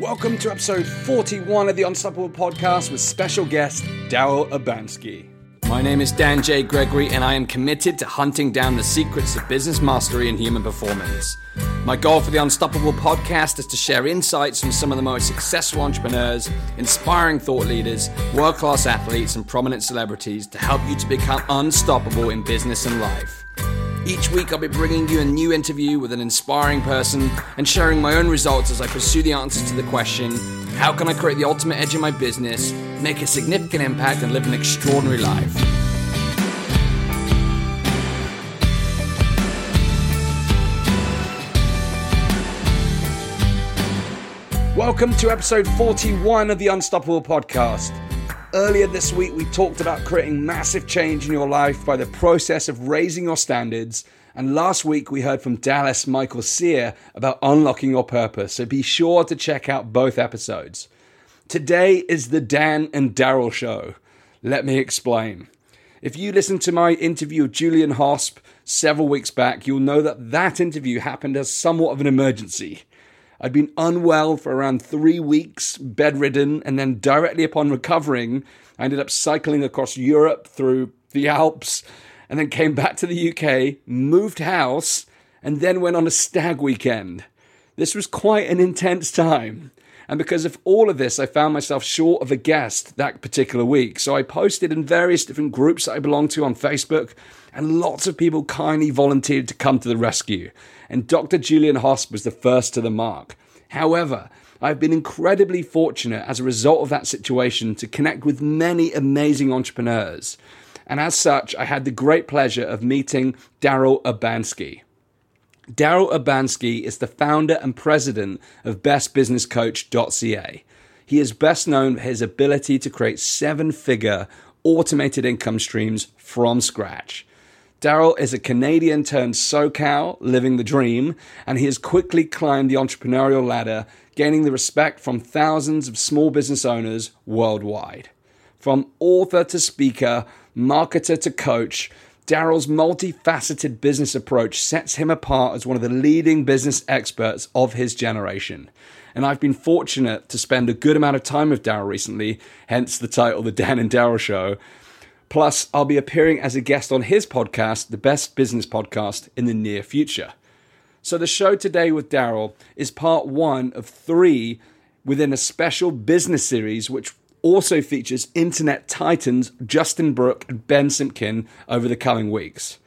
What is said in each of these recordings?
Welcome to episode 41 of the Unstoppable podcast with special guest Daryl Urbanski. My name is Dan J. Gregory, and I am committed to hunting down the secrets of business mastery and human performance. My goal for the Unstoppable podcast is to share insights from some of the most successful entrepreneurs, inspiring thought leaders, world class athletes, and prominent celebrities to help you to become unstoppable in business and life. Each week, I'll be bringing you a new interview with an inspiring person and sharing my own results as I pursue the answers to the question how can I create the ultimate edge in my business, make a significant impact, and live an extraordinary life? Welcome to episode 41 of the Unstoppable Podcast. Earlier this week, we talked about creating massive change in your life by the process of raising your standards. And last week, we heard from Dallas Michael Sear about unlocking your purpose. So be sure to check out both episodes. Today is the Dan and Daryl show. Let me explain. If you listened to my interview with Julian Hosp several weeks back, you'll know that that interview happened as somewhat of an emergency. I'd been unwell for around three weeks, bedridden, and then directly upon recovering, I ended up cycling across Europe through the Alps, and then came back to the UK, moved house, and then went on a stag weekend. This was quite an intense time. And because of all of this, I found myself short of a guest that particular week. So I posted in various different groups that I belong to on Facebook, and lots of people kindly volunteered to come to the rescue and Dr. Julian Hosp was the first to the mark. However, I've been incredibly fortunate as a result of that situation to connect with many amazing entrepreneurs. And as such, I had the great pleasure of meeting Daryl Urbanski. Daryl Urbanski is the founder and president of bestbusinesscoach.ca. He is best known for his ability to create seven figure automated income streams from scratch. Daryl is a Canadian turned SoCal, living the dream, and he has quickly climbed the entrepreneurial ladder, gaining the respect from thousands of small business owners worldwide. From author to speaker, marketer to coach, Daryl's multifaceted business approach sets him apart as one of the leading business experts of his generation. And I've been fortunate to spend a good amount of time with Daryl recently, hence the title, The Dan and Daryl Show, Plus, I'll be appearing as a guest on his podcast, The Best Business Podcast, in the near future. So, the show today with Daryl is part one of three within a special business series, which also features internet titans Justin Brooke and Ben Simpkin over the coming weeks.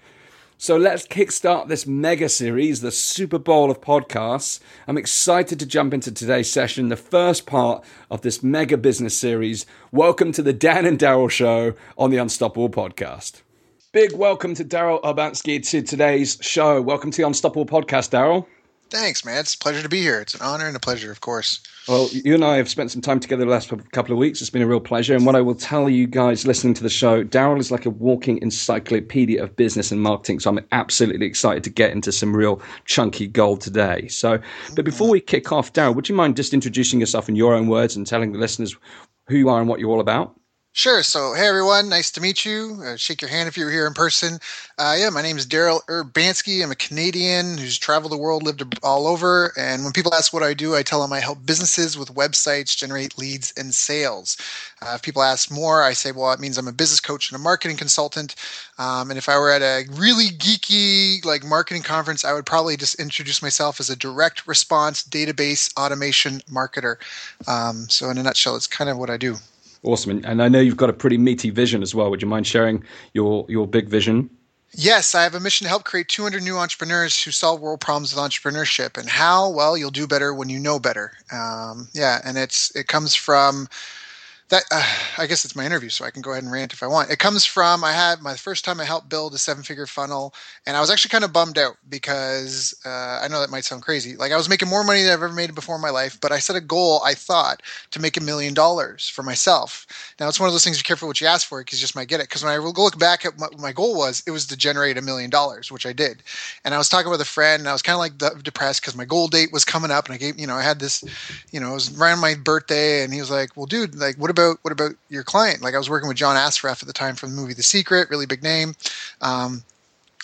So let's kickstart this mega series, the Super Bowl of podcasts. I'm excited to jump into today's session, the first part of this mega business series. Welcome to the Dan and Daryl Show on the Unstoppable Podcast. Big welcome to Daryl Urbanski to today's show. Welcome to the Unstoppable Podcast, Daryl. Thanks, man. It's a pleasure to be here. It's an honor and a pleasure, of course. Well, you and I have spent some time together the last couple of weeks. It's been a real pleasure. And what I will tell you guys listening to the show, Daryl is like a walking encyclopedia of business and marketing. So I'm absolutely excited to get into some real chunky gold today. So, but mm-hmm. before we kick off, Daryl, would you mind just introducing yourself in your own words and telling the listeners who you are and what you're all about? Sure. So, hey everyone, nice to meet you. Uh, shake your hand if you're here in person. Uh, yeah, my name is Daryl Urbanski. I'm a Canadian who's traveled the world, lived all over. And when people ask what I do, I tell them I help businesses with websites generate leads and sales. Uh, if people ask more, I say, well, it means I'm a business coach and a marketing consultant. Um, and if I were at a really geeky like marketing conference, I would probably just introduce myself as a direct response database automation marketer. Um, so, in a nutshell, it's kind of what I do. Awesome. And I know you've got a pretty meaty vision as well. Would you mind sharing your, your big vision? Yes, I have a mission to help create 200 new entrepreneurs who solve world problems with entrepreneurship. And how? Well, you'll do better when you know better. Um, yeah, and it's it comes from that uh, I guess it's my interview, so I can go ahead and rant if I want. It comes from I had my first time I helped build a seven-figure funnel, and I was actually kind of bummed out because uh, I know that might sound crazy. Like I was making more money than I've ever made before in my life, but I set a goal. I thought to make a million dollars for myself. Now it's one of those things. Be careful what you ask for because you just might get it. Because when I look back at what my goal was, it was to generate a million dollars, which I did. And I was talking with a friend, and I was kind of like depressed because my goal date was coming up, and I gave you know I had this, you know, it was around my birthday, and he was like, "Well, dude, like what about what about your client? Like I was working with John Assaraf at the time from the movie The Secret, really big name. Um,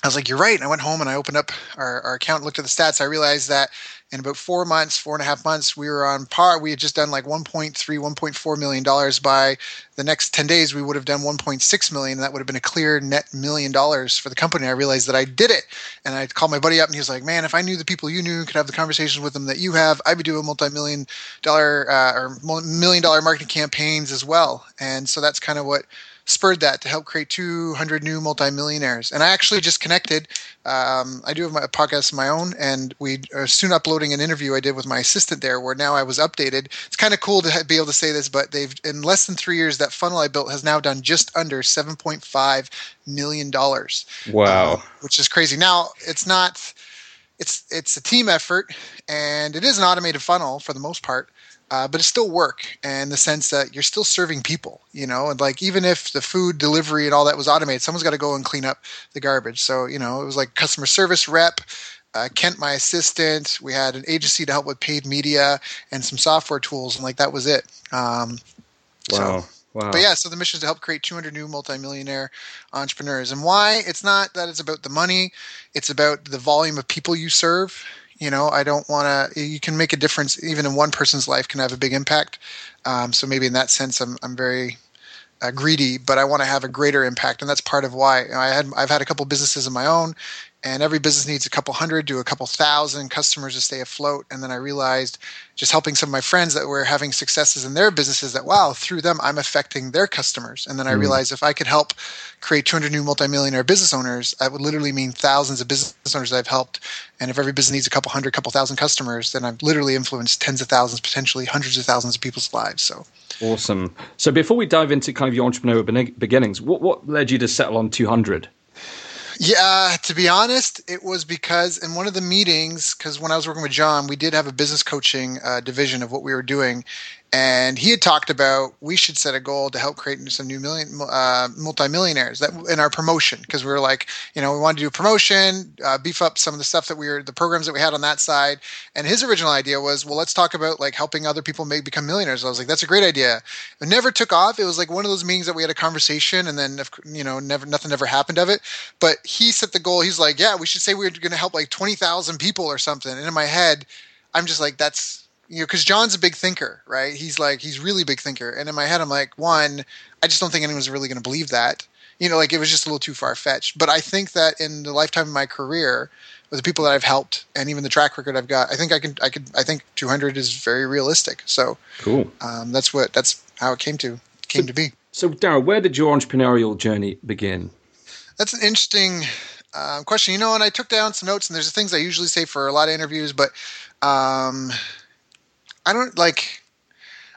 I was like, you're right. And I went home and I opened up our, our account, looked at the stats. I realized that in about four months, four and a half months, we were on par. We had just done like 1.3, 1.4 million dollars. By the next 10 days, we would have done 1.6 million. And that would have been a clear net million dollars for the company. I realized that I did it. And I called my buddy up and he was like, man, if I knew the people you knew could have the conversations with them that you have, I'd be doing multi-million dollar uh, or million dollar marketing campaigns as well. And so that's kind of what spurred that to help create 200 new multimillionaires. And I actually just connected. Um, I do have my podcast of my own, and we are soon uploading an interview I did with my assistant there, where now I was updated. It's kind of cool to be able to say this, but they've in less than three years, that funnel I built has now done just under 7.5 million dollars. Wow, uh, which is crazy. Now it's not. It's it's a team effort, and it is an automated funnel for the most part uh, but it's still work in the sense that you're still serving people, you know, and like even if the food delivery and all that was automated, someone's got to go and clean up the garbage. So, you know, it was like customer service rep, uh, Kent, my assistant. We had an agency to help with paid media and some software tools, and like that was it. Um, wow. So, Wow. But yeah, so the mission is to help create 200 new multimillionaire entrepreneurs. And why? It's not that it's about the money, it's about the volume of people you serve you know, I don't want to. You can make a difference even in one person's life can have a big impact. Um, so maybe in that sense, I'm I'm very uh, greedy, but I want to have a greater impact, and that's part of why I had I've had a couple businesses of my own, and every business needs a couple hundred to a couple thousand customers to stay afloat. And then I realized just helping some of my friends that were having successes in their businesses that wow, through them I'm affecting their customers. And then I mm. realized if I could help create 200 new multimillionaire business owners, that would literally mean thousands of business owners that I've helped. And if every business needs a couple hundred, couple thousand customers, then I've literally influenced tens of thousands, potentially hundreds of thousands of people's lives. So awesome. So before we dive into kind of your entrepreneur beginnings, what what led you to settle on 200? Yeah, to be honest, it was because in one of the meetings, because when I was working with John, we did have a business coaching uh, division of what we were doing, and he had talked about we should set a goal to help create some new million uh, multimillionaires that in our promotion. Because we were like you know we wanted to do a promotion uh, beef up some of the stuff that we were the programs that we had on that side. And his original idea was well let's talk about like helping other people make become millionaires. I was like that's a great idea. It never took off. It was like one of those meetings that we had a conversation and then you know never nothing ever happened of it. But he set the goal. He's like yeah we should say we we're going to help like 20000 people or something. And in my head i'm just like that's you know, because John's a big thinker, right? He's like he's really big thinker, and in my head, I'm like, one, I just don't think anyone's really going to believe that. You know, like it was just a little too far fetched. But I think that in the lifetime of my career, with the people that I've helped, and even the track record I've got, I think I can, I could, I think 200 is very realistic. So cool. Um, that's what that's how it came to came so, to be. So, Daryl, where did your entrepreneurial journey begin? That's an interesting uh, question. You know, and I took down some notes, and there's things I usually say for a lot of interviews, but um, I don't like.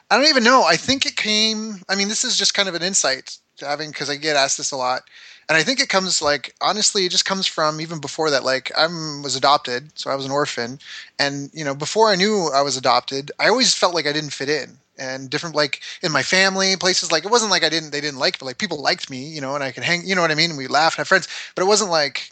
I don't even know. I think it came. I mean, this is just kind of an insight having because I get asked this a lot, and I think it comes like honestly, it just comes from even before that. Like I was adopted, so I was an orphan, and you know, before I knew I was adopted, I always felt like I didn't fit in and different like in my family places like it wasn't like i didn't they didn't like but like people liked me you know and i could hang you know what i mean and we laughed and have friends but it wasn't like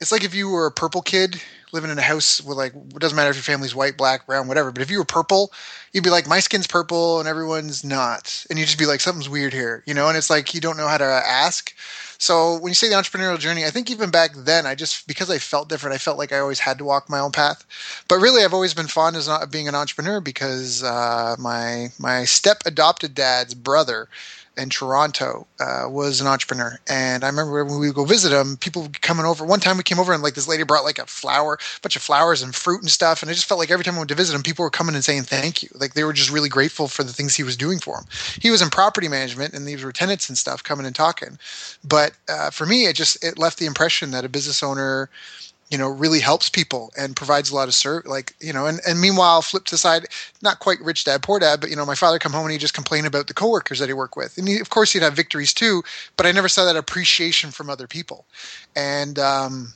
it's like if you were a purple kid living in a house with like it doesn't matter if your family's white, black, brown, whatever. But if you were purple, you'd be like, my skin's purple and everyone's not, and you'd just be like, something's weird here, you know. And it's like you don't know how to ask. So when you say the entrepreneurial journey, I think even back then, I just because I felt different, I felt like I always had to walk my own path. But really, I've always been fond of being an entrepreneur because uh, my my step adopted dad's brother in Toronto uh, was an entrepreneur. And I remember when we would go visit him, people coming over. One time we came over and like this lady brought like a flower, a bunch of flowers and fruit and stuff. And I just felt like every time I went to visit him, people were coming and saying thank you. Like they were just really grateful for the things he was doing for them. He was in property management and these were tenants and stuff coming and talking. But uh, for me, it just it left the impression that a business owner you know really helps people and provides a lot of serve like you know and, and meanwhile flip to the side not quite rich dad poor dad but you know my father come home and he just complained about the coworkers that he worked with. And he, of course he'd have victories too but i never saw that appreciation from other people. And um,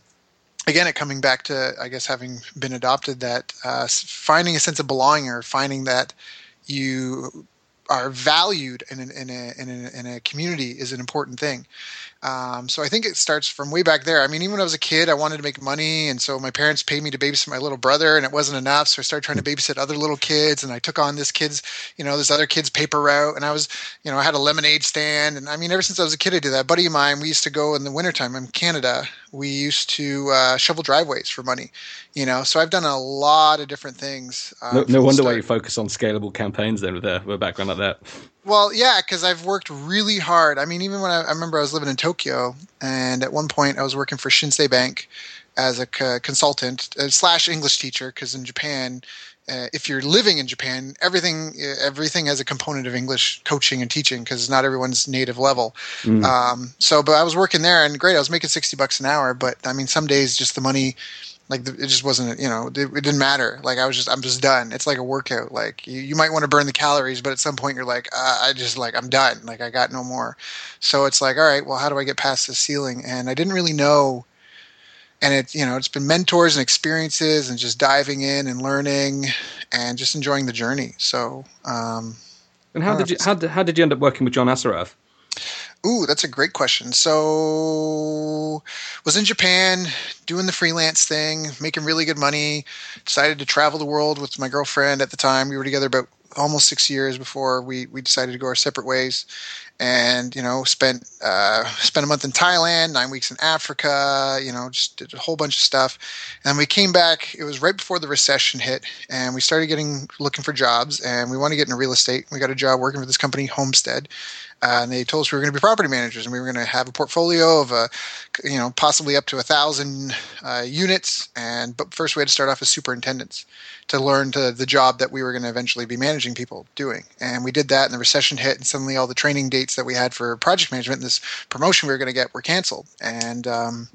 again it coming back to i guess having been adopted that uh, finding a sense of belonging or finding that you are valued in, in, a, in, a, in a community is an important thing um, so I think it starts from way back there. I mean, even when I was a kid, I wanted to make money, and so my parents paid me to babysit my little brother, and it wasn't enough. So I started trying to babysit other little kids, and I took on this kid's, you know, this other kid's paper route, and I was, you know, I had a lemonade stand, and I mean, ever since I was a kid, I did that. A buddy of mine, we used to go in the wintertime in Canada. we used to uh, shovel driveways for money. You know, so I've done a lot of different things. Uh, no, no wonder why you focus on scalable campaigns then with a, with a background like that. Well, yeah, because I've worked really hard. I mean, even when I, I, remember I was living in Tokyo, and at one point I was working for Shinsei Bank as a c- consultant uh, slash English teacher, because in Japan uh, if you're living in Japan, everything everything has a component of English coaching and teaching because not everyone's native level. Mm. Um, so, but I was working there and great. I was making sixty bucks an hour, but I mean, some days just the money, like the, it just wasn't. You know, it, it, didn't matter. Like I was just, I'm just done. It's like a workout. Like you, you might want to burn the calories, but at some point you're like, uh, I just like I'm done. Like I got no more. So it's like, all right, well, how do I get past this ceiling? And I didn't really know and it you know it's been mentors and experiences and just diving in and learning and just enjoying the journey so um, and how did you how did, how did you end up working with john assaraf Ooh, that's a great question. So, was in Japan doing the freelance thing, making really good money. Decided to travel the world with my girlfriend at the time. We were together about almost six years before we we decided to go our separate ways and you know spent uh, spent a month in Thailand, nine weeks in Africa. You know, just did a whole bunch of stuff. And we came back. It was right before the recession hit, and we started getting looking for jobs. And we wanted to get into real estate. We got a job working for this company, Homestead. And they told us we were going to be property managers, and we were going to have a portfolio of, uh, you know, possibly up to a thousand uh, units. And but first we had to start off as superintendents to learn to the job that we were going to eventually be managing people doing. And we did that, and the recession hit, and suddenly all the training dates that we had for project management, and this promotion we were going to get, were canceled. And um,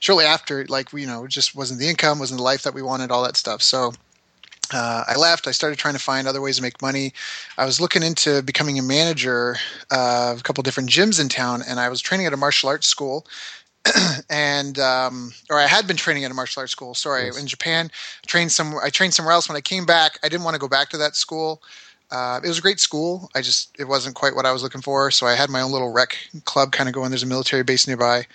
shortly after, like we, you know, it just wasn't the income, wasn't the life that we wanted, all that stuff. So. Uh, I left. I started trying to find other ways to make money. I was looking into becoming a manager of a couple different gyms in town, and I was training at a martial arts school and um, or I had been training at a martial arts school. Sorry, yes. in Japan, I trained some. I trained somewhere else. When I came back, I didn't want to go back to that school. Uh, it was a great school. I just it wasn't quite what I was looking for. So I had my own little rec club kind of going. There's a military base nearby,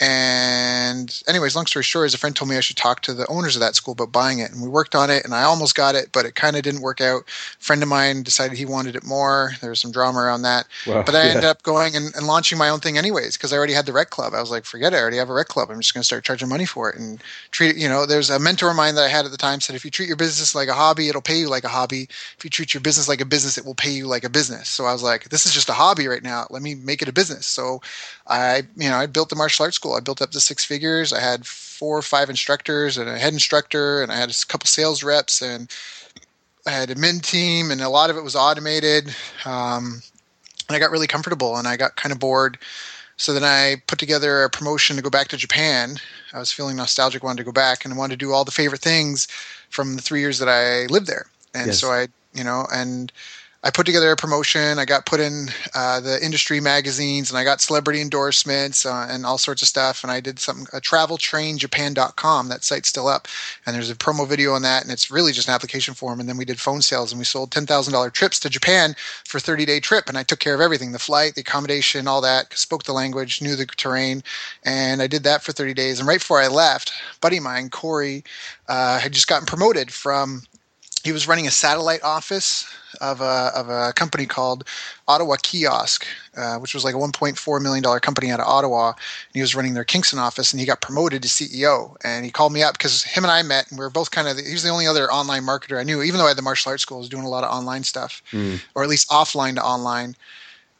and anyways, long story short, is a friend told me I should talk to the owners of that school about buying it, and we worked on it, and I almost got it, but it kind of didn't work out. A friend of mine decided he wanted it more. There was some drama around that, but I yeah. ended up going and, and, launching my own thing anyways because I already had the rec club. I was like, forget it, I already have a rec club. I'm just going to start charging money for it and treat it. You know, there's a mentor of mine that I had at the time said if you treat your business like a hobby, it'll pay you like a hobby. If you treat your business like a business, it will pay you like a business. So I was like, this is just a hobby right now. Let me make it a business. So I, you know, I built the martial arts school. I built up to six figures. I had four or five instructors and a head instructor, and I had a couple sales reps, and I had a min team, and a lot of it was automated. Um, and I got really comfortable, and I got kind of bored. So then I put together a promotion to go back to Japan. I was feeling nostalgic, wanted to go back, and I wanted to do all the favorite things from the three years that I lived there. And yes. so I, you know, and I put together a promotion. I got put in uh, the industry magazines, and I got celebrity endorsements uh, and all sorts of stuff. And I did some a traveltrainjapan.com. That site's still up, and there's a promo video on that, and it's really just an application form. And then we did phone sales, and we sold ten thousand dollar trips to Japan for thirty day trip, and I took care of everything: the flight, the accommodation, all that. Spoke the language, knew the terrain, and I did that for thirty days. And right before I left, buddy mine, Corey, uh, had just gotten promoted from he was running a satellite office of a, of a company called Ottawa Kiosk, uh, which was like a $1.4 million company out of Ottawa. And he was running their Kingston office and he got promoted to CEO. And he called me up because him and I met and we were both kind of, he was the only other online marketer I knew, even though I had the martial arts school, I was doing a lot of online stuff, mm. or at least offline to online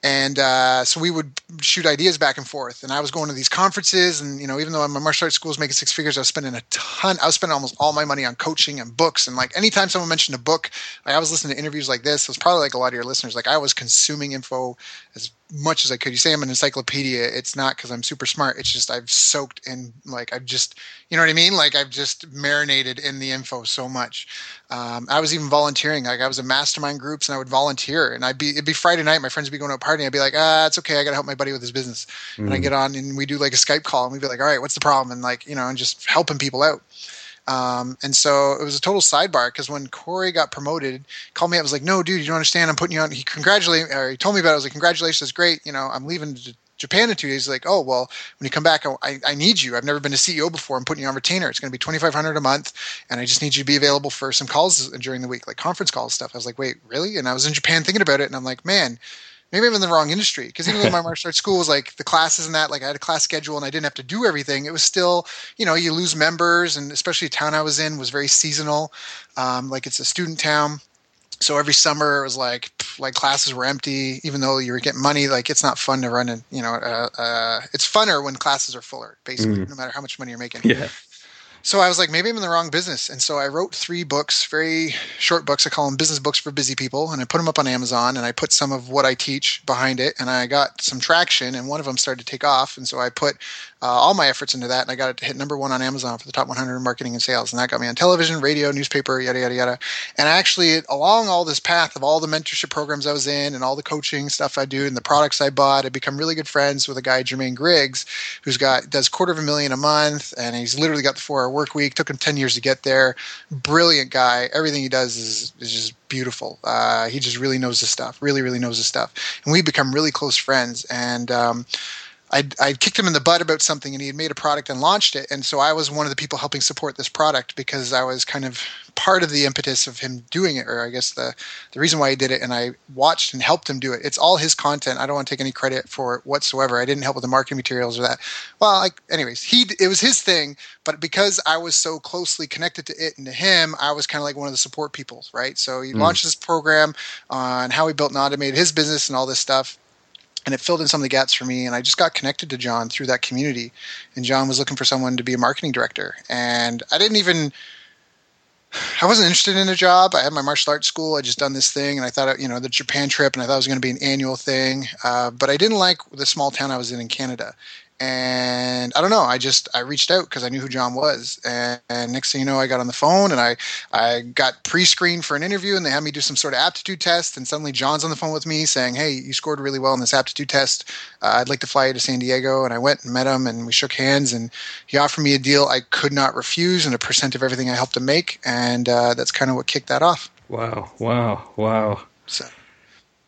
and uh, so we would shoot ideas back and forth. And I was going to these conferences, and you know, even though my martial arts school was making six figures, I was spending a ton. I was spending almost all my money on coaching and books. And like anytime someone mentioned a book, like I was listening to interviews like this. It was probably like a lot of your listeners. Like I was consuming info as much as I could. You say I'm an encyclopedia. It's not because I'm super smart. It's just I've soaked in, like I've just, you know what I mean? Like I've just marinated in the info so much. Um, I was even volunteering. Like I was in mastermind groups and I would volunteer. And I'd be, it'd be Friday night. My friends would be going to a party. I'd be like, ah, it's okay. I got to help my buddy with his business. Mm. And I get on and we do like a Skype call and we'd be like, all right, what's the problem? And like, you know, and just helping people out. Um, and so it was a total sidebar because when Corey got promoted, called me up, was like, "No, dude, you don't understand. I'm putting you on." He congratulated, or he told me about. it. I was like, "Congratulations, great. You know, I'm leaving Japan in two days." He's like, "Oh, well, when you come back, I, I need you. I've never been a CEO before. I'm putting you on retainer. It's going to be 2,500 a month, and I just need you to be available for some calls during the week, like conference calls stuff." I was like, "Wait, really?" And I was in Japan thinking about it, and I'm like, "Man." Maybe I'm in the wrong industry because even though my martial arts school was like the classes and that, like I had a class schedule and I didn't have to do everything. It was still, you know, you lose members, and especially the town I was in was very seasonal. Um, like it's a student town, so every summer it was like like classes were empty, even though you were getting money. Like it's not fun to run, and you know, uh, uh, it's funner when classes are fuller, basically, mm. no matter how much money you're making. Yeah so I was like, maybe I'm in the wrong business. And so I wrote three books, very short books. I call them business books for busy people. And I put them up on Amazon and I put some of what I teach behind it. And I got some traction and one of them started to take off. And so I put uh, all my efforts into that, and I got it to hit number one on Amazon for the top 100 in marketing and sales, and that got me on television, radio, newspaper, yada yada yada. And actually, along all this path of all the mentorship programs I was in, and all the coaching stuff I do, and the products I bought, I become really good friends with a guy Jermaine Griggs, who's got does quarter of a million a month, and he's literally got the four-hour work week. Took him 10 years to get there. Brilliant guy. Everything he does is is just beautiful. Uh, he just really knows his stuff. Really, really knows his stuff. And we become really close friends. And um, I'd, I'd kicked him in the butt about something and he had made a product and launched it. And so I was one of the people helping support this product because I was kind of part of the impetus of him doing it, or I guess the, the reason why he did it. And I watched and helped him do it. It's all his content. I don't want to take any credit for it whatsoever. I didn't help with the marketing materials or that. Well, like, anyways, he, it was his thing, but because I was so closely connected to it and to him, I was kind of like one of the support people, right? So he mm. launched this program on how he built and automated his business and all this stuff and it filled in some of the gaps for me and i just got connected to john through that community and john was looking for someone to be a marketing director and i didn't even i wasn't interested in a job. I had my martial arts school. I just done this thing and i thought you know the japan trip and i thought it was going to be an annual thing uh, but i didn't like the small town i was in in canada and I don't know. I just I reached out because I knew who John was, and, and, next thing you know, I got on the phone and I I got pre-screened for an interview, and they had me do some sort of aptitude test, and suddenly John's on the phone with me saying, "Hey, you scored really well in this aptitude test. Uh, I'd like to fly you to San Diego." And I went and met him, and we shook hands, and he offered me a deal I could not refuse, and a percent of everything I helped him make, and uh, that's kind of what kicked that off. Wow! Wow! Wow! So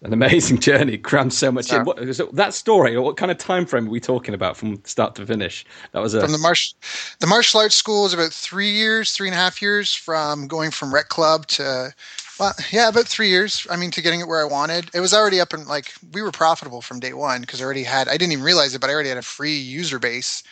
an amazing journey, crammed so much yeah. in. What, so that story, what kind of time frame are we talking about from start to finish? That was a... from the martial the martial arts school is about three years, three and a half years from going from rec club to well, yeah, about three years. I mean, to getting it where I wanted. It was already up and like we were profitable from day one because I already had. I didn't even realize it, but I already had a free user base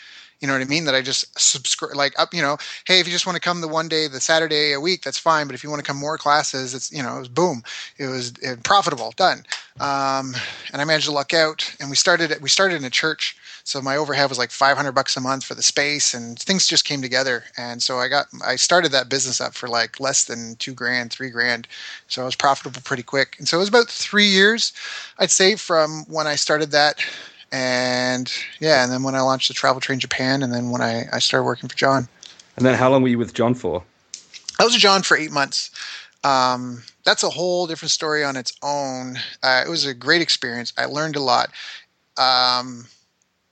you know what I mean? That I just subscribe, like up, you know, hey, if you just want to come the one day, the Saturday a week, that's fine. But if you want to come more classes, it's, you know, it was boom. It was it, profitable, done. Um, and I managed to luck out. And we started it, we started in a church. So my overhead was like 500 bucks a month for the space and things just came together. And so I got, I started that business up for like less than two grand, three grand. So I was profitable pretty quick. And so it was about three years, I'd say, from when I started that and yeah, and then when I launched the Travel Train Japan, and then when I, I started working for John. And then how long were you with John for? I was with John for eight months. Um, that's a whole different story on its own. Uh, it was a great experience. I learned a lot. Um,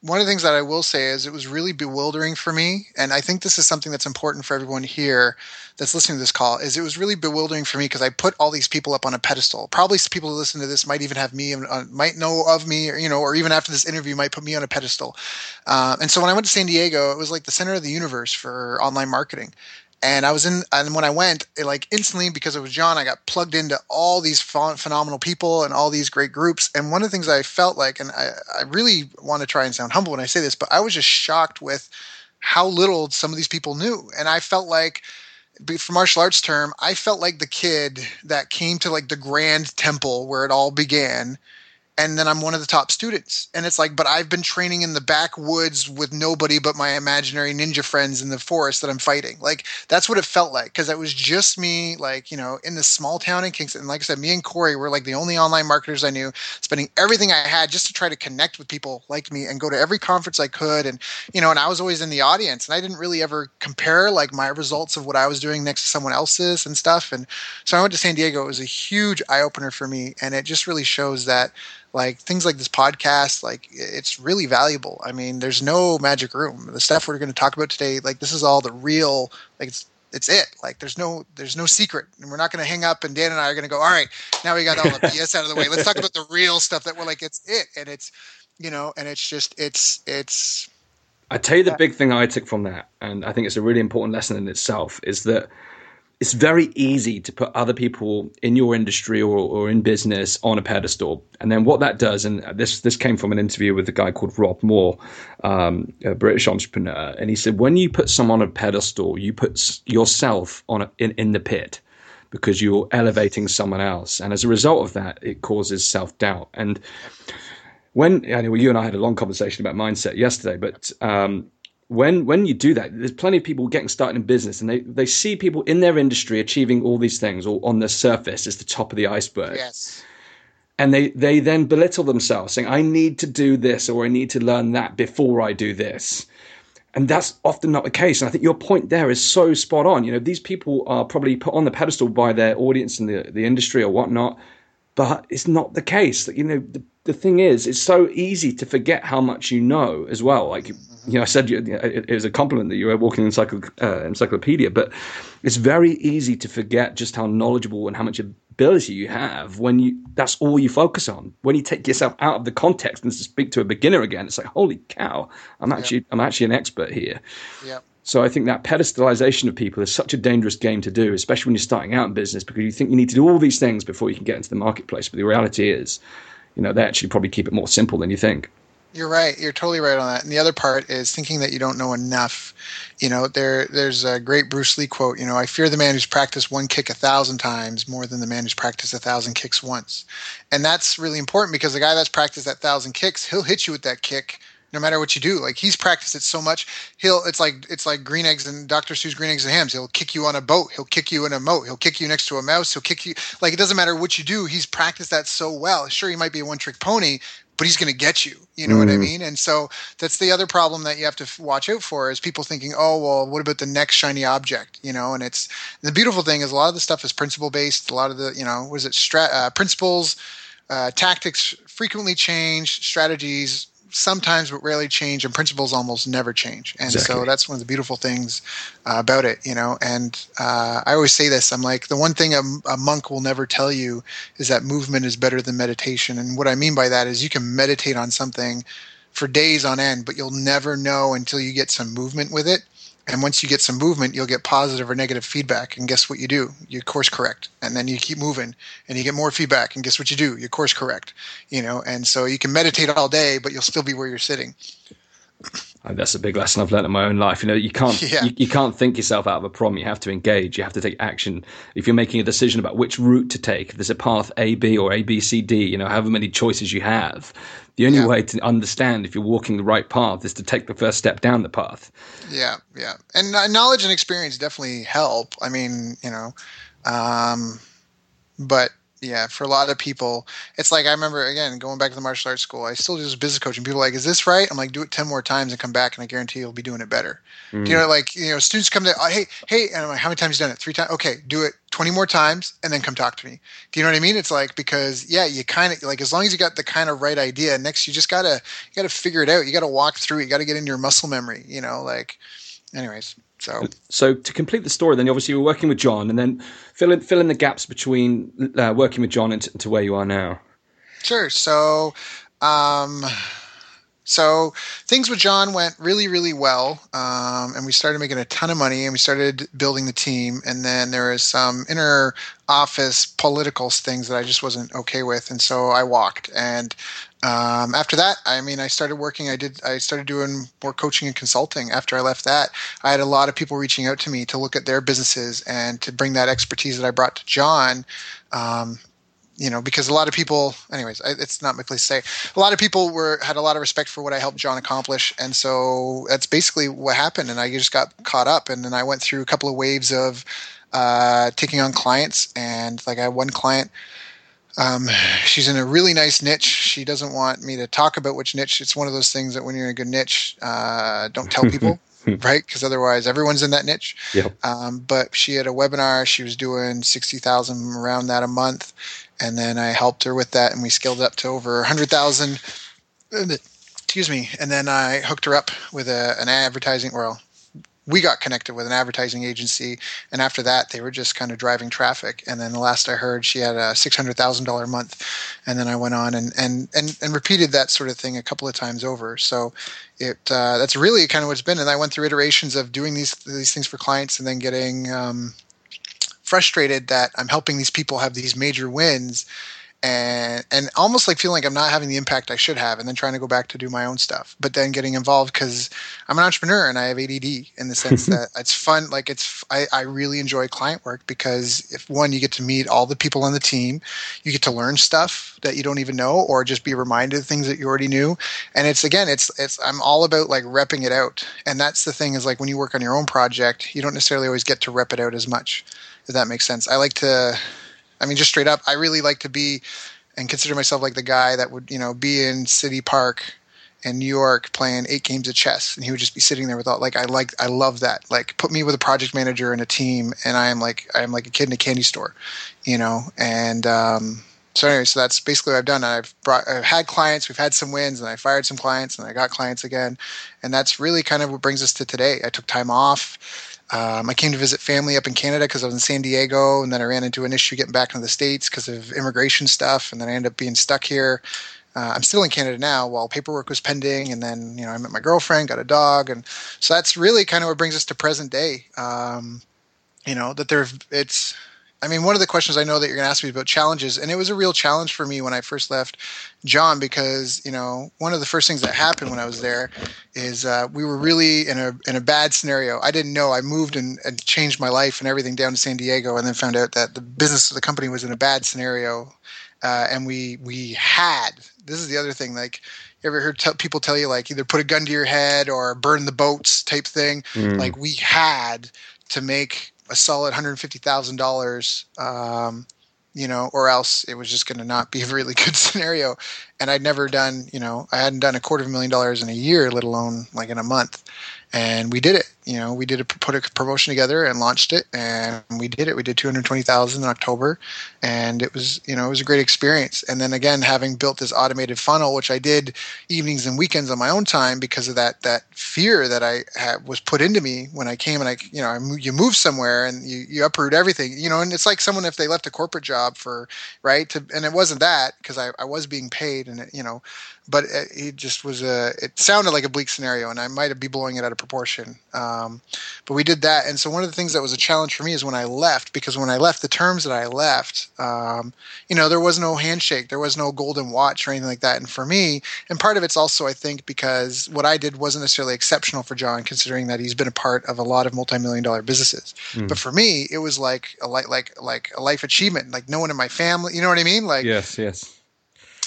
one of the things that I will say is it was really bewildering for me, and I think this is something that's important for everyone here that's listening to this call. Is it was really bewildering for me because I put all these people up on a pedestal. Probably people who listen to this might even have me, uh, might know of me, or you know, or even after this interview might put me on a pedestal. Uh, and so when I went to San Diego, it was like the center of the universe for online marketing and I was in, and when I went, it like instantly because it was John, I got plugged into all these ph- phenomenal people and all these great groups. And one of the things I felt like, and I, I really want to try and sound humble when I say this, but I was just shocked with how little some of these people knew. And I felt like, for martial arts term, I felt like the kid that came to like the grand temple where it all began and then I'm one of the top students. And it's like, but I've been training in the backwoods with nobody but my imaginary ninja friends in the forest that I'm fighting. Like that's what it felt like because it was just me, like you know, in this small town in Kingston. And like I said, me and Corey were like the only online marketers I knew, spending everything I had just to try to connect with people like me and go to every conference I could. And you know, and I was always in the audience, and I didn't really ever compare like my results of what I was doing next to someone else's and stuff. And so I went to San Diego. It was a huge eye opener for me, and it just really shows that like things like this podcast like it's really valuable. I mean there's no magic room. The stuff we're going to talk about today like this is all the real like it's it's it. Like there's no there's no secret. And we're not going to hang up and dan and i are going to go all right now we got all the bs out of the way. Let's talk about the real stuff that we're like it's it. And it's you know and it's just it's it's i tell you the big thing i took from that and i think it's a really important lesson in itself is that it's very easy to put other people in your industry or, or in business on a pedestal. And then what that does, and this this came from an interview with a guy called Rob Moore, um, a British entrepreneur, and he said when you put someone on a pedestal, you put yourself on a, in in the pit because you're elevating someone else, and as a result of that, it causes self doubt. And when anyway, you and I had a long conversation about mindset yesterday, but um, when when you do that, there's plenty of people getting started in business, and they they see people in their industry achieving all these things, or on the surface is the top of the iceberg. Yes. And they they then belittle themselves, saying, "I need to do this, or I need to learn that before I do this." And that's often not the case. And I think your point there is so spot on. You know, these people are probably put on the pedestal by their audience and the, the industry or whatnot, but it's not the case. That you know, the, the thing is, it's so easy to forget how much you know as well. Like you know, I said you, it, was a compliment that you were walking encycl- uh, encyclopedia, but it's very easy to forget just how knowledgeable and how much ability you have when you that's all you focus on. When you take yourself out of the context and speak to a beginner again, it's like, holy cow, I'm actually yep. I'm actually an expert here. Yeah. So I think that pedestalization of people is such a dangerous game to do, especially when you're starting out in business, because you think you need to do all these things before you can get into the marketplace. But the reality is, you know, they actually probably keep it more simple than you think. You're right. You're totally right on that. And the other part is thinking that you don't know enough. You know, there there's a great Bruce Lee quote. You know, I fear the man who's practiced one kick a thousand times more than the man who's practiced a thousand kicks once. And that's really important because the guy that's practiced that thousand kicks, he'll hit you with that kick no matter what you do. Like he's practiced it so much, he'll it's like it's like green eggs and Dr. Seuss green eggs and hams. He'll kick you on a boat, he'll kick you in a moat, he'll kick you next to a mouse, he'll kick you like it doesn't matter what you do. He's practiced that so well. Sure, he might be a one trick pony, but he's going to get you. You know mm. what I mm. mean? And so that's the other problem that you have to watch out for is people thinking, oh, well, what about the next shiny object? You know, and it's the beautiful thing is a lot of the stuff is principle based. A lot of the, you know, was it strat uh, principles, uh, tactics frequently change, strategies sometimes but rarely change and principles almost never change. And exactly. so that's one of the beautiful things uh, about it you know? And uh, i always say this i'm like the one thing a, a, monk will never tell you is that movement is better than meditation. And what i mean by that is you can meditate on something for days on end but you'll never know until you get some movement with it and once you get some movement, you'll get positive or negative feedback. And guess what you do? You course correct. And then you keep moving and you get more feedback. And guess what you do? You course correct. You know, and so you can meditate all day, but you'll still be where you're sitting. That's a big lesson I've learned in my own life. You know, you can't yeah. you, you, can't think yourself out of a problem. You have to engage. You have to take action. If you're making a decision about which route to take, if there's a path A, B, or A, B, C, D. You know, however many choices you have, the only yeah. way to understand if you're walking the right path is to take the first step down the path. Yeah, yeah, and uh, knowledge and experience definitely help. I mean, you know, um, but yeah, for a lot of people, it's like I remember again going back to the martial arts school. I still do this business coaching. People are like, "Is this right?" I'm like, "Do it ten more times and come back, and I guarantee you'll be doing it better." Mm. You know, like you know, students come to, oh, "Hey, hey," and I'm like, "How many times you done it? Three times? Okay, do it twenty more times, and then come talk to me." Do you know what I mean? It's like because yeah, you kind of like as long as you got the kind of right idea. Next, you just gotta you gotta figure it out. You gotta walk through it. You gotta get into your muscle memory. You know, like, anyways. So, so to complete the story, then obviously you were working with John, and then fill in fill in the gaps between uh, working with John and t- to where you are now. Sure. So, um, so things with John went really, really well, um, and we started making a ton of money, and we started building the team. And then there was some inner office political things that I just wasn't okay with, and so I walked. And um, after that, I mean, I started working. I did. I started doing more coaching and consulting. After I left that, I had a lot of people reaching out to me to look at their businesses and to bring that expertise that I brought to John. Um, you know, because a lot of people, anyways, I, it's not my place to say. A lot of people were had a lot of respect for what I helped John accomplish, and so that's basically what happened. And I just got caught up, and then I went through a couple of waves of uh, taking on clients, and like I had one client um, she's in a really nice niche. She doesn't want me to talk about which niche. It's one of those things that when you're in a good niche, uh, don't tell people, right? Because otherwise, everyone's in that niche. Yep. Um, but she had a webinar. She was doing sixty thousand around that a month, and then I helped her with that, and we scaled up to over a hundred thousand. Excuse me. And then I hooked her up with a, an advertising. Well, we got connected with an advertising agency, and after that, they were just kind of driving traffic. And then the last I heard, she had a six hundred thousand dollar a month, and then I went on and, and and and repeated that sort of thing a couple of times over. So it uh, that's really kind of what it's been. And I went through iterations of doing these these things for clients, and then getting um, frustrated that I'm helping these people have these major wins and and almost like feeling like I'm not having the impact I should have, and then trying to go back to do my own stuff, but then getting involved because I'm an entrepreneur and I have ADD in the sense that it's fun. Like it's I, I really enjoy client work because if one you get to meet all the people on the team, you get to learn stuff that you don't even know, or just be reminded of things that you already knew. And it's again, it's it's I'm all about like repping it out, and that's the thing is like when you work on your own project, you don't necessarily always get to rep it out as much. If that makes sense, I like to I mean, just straight up, I really like to be and consider myself like the guy that would, you know, be in City Park in New York playing eight games of chess, and he would just be sitting there with all like I like I love that. Like, put me with a project manager and a team, and I am like I am like a kid in a candy store, you know. And um, so anyway, so that's basically what I've done. I've brought I've had clients, we've had some wins, and I fired some clients, and I got clients again, and that's really kind of what brings us to today. I took time off um, I came to visit family up in Canada because I was in San Diego, and then I ran into an issue getting back into the states because of immigration stuff, and then I ended up being stuck here. Uh, I'm still in Canada now while paperwork was pending, and then you know I met my girlfriend, got a dog, and so that's really kind of what brings us to present day. Um, you know that there, it's I mean, one of the questions I know that you're going to ask me about challenges, and it was a real challenge for me when I first left John because you know one of the first things that happened when I was there is uh, we were really in a in a bad scenario. I didn't know I moved and, and, changed my life and everything down to San Diego, and then found out that the business of the company was in a bad scenario, uh, and we we had this is the other thing like you ever heard t- people tell you like either put a gun to your head or burn the boats type thing mm. like we had to make a solid hundred fifty thousand um, dollars, you know, or else it was just going to not be a really good scenario. And I'd never done, you know, I hadn't done a quarter of a million dollars in a year, let alone like in a month and we did it. You know, we did a, put a promotion together and launched it, and we did it. We did two hundred twenty thousand in October, and it was you know it was a great experience. And then again, having built this automated funnel, which I did evenings and weekends on my own time because of that that fear that I had, was put into me when I came and I you know I, you move somewhere and you you uproot everything. You know, and it's like someone if they left a corporate job for right to, and it wasn't that because I, I was being paid and it, you know but it, it, just was a it sounded like a bleak scenario and i might be blowing it out of proportion. Um, but we did that and so one of the things that was a challenge for me is when i left because when i left the terms that i left um, you know there was no handshake there was no golden watch or anything like that. And for me and part of it's also i think because what i did wasn't necessarily exceptional for john considering that he's been a part of a lot of multi-million dollar businesses. Mm. but for me it was like a like like like a life achievement like no one in my family you know what i mean? Like yes yes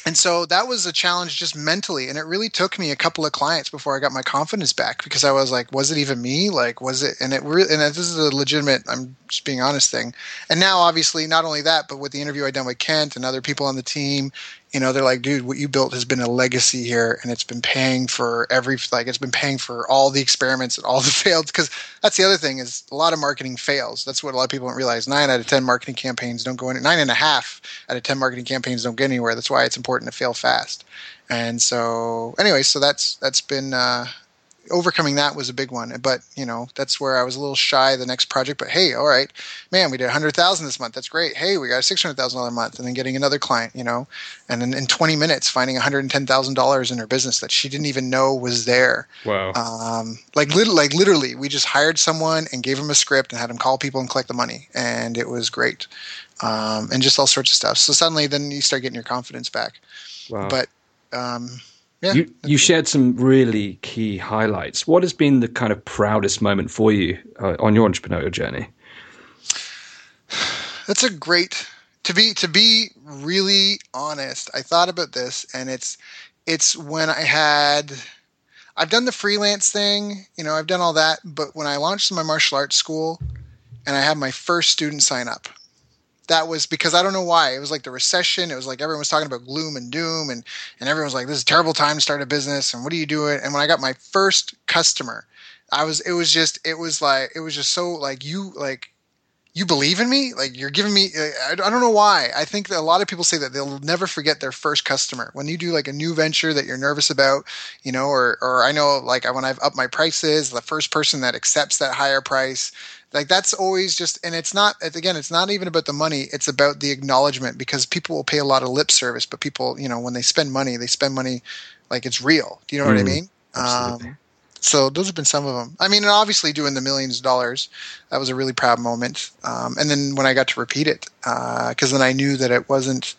and so that was a challenge just mentally and it really took me a couple of clients before i got my confidence back because i was like was it even me? Like was it and it really and this is a legitimate i'm just being honest thing. And now obviously not only that but with the interview i done with kent and other people on the team you know they're like dude what you built has been a legacy here and it's been paying for every like it's been paying for all the experiments and all the failed because that's the other thing is a lot of marketing fails. That's what a lot of people don't realize. Nine out of ten marketing campaigns don't go in nine and a half out of ten marketing campaigns don't get anywhere. That's why it's important to fail fast. And so anyway so that's that's been uh, overcoming that was a big one. But you know, that's where I was a little shy the next project. But hey, all right, man, we did a hundred thousand this month. That's great. Hey, we got a six hundred thousand dollar month, and then getting another client. You know, and then in twenty minutes finding one hundred and ten thousand dollars in her business that she didn't even know was there. Wow. Um, like literally, like literally, we just hired someone and gave him a script and had him call people and collect the money, and it was great. Um, and just all sorts of stuff. So suddenly, then you start getting your confidence back. Wow. But um, yeah. You, you shared some really key highlights. What has been the kind of proudest moment for you uh, on your entrepreneurial journey? That's a great to be to be really honest. I thought about this, and it's it's when I had I've done the freelance thing, you know, I've done all that, but when I launched my martial arts school and I had my first student sign up, that was because I don't know why. It was like the recession. It was like everyone was talking about gloom and doom, and and everyone was like, "This is a terrible time to start a business." And what are you doing? And when I got my first customer, I was. It was just. It was like. It was just so like you like. You believe in me? Like you're giving me. I, don't know why. I think that a lot of people say that they'll never forget their first customer when you do like a new venture that you're nervous about, you know, or or I know like when I've upped my prices, the first person that accepts that higher price, like that's always just and it's not again it's not even about the money it's about the acknowledgement because people will pay a lot of lip service but people you know when they spend money they spend money like it's real do you know mm, what i mm, mean um, so those have been some of them. I mean, and obviously doing the millions of dollars, that was a really proud moment. Um, and then when I got to repeat it, because uh, then I knew that it wasn't,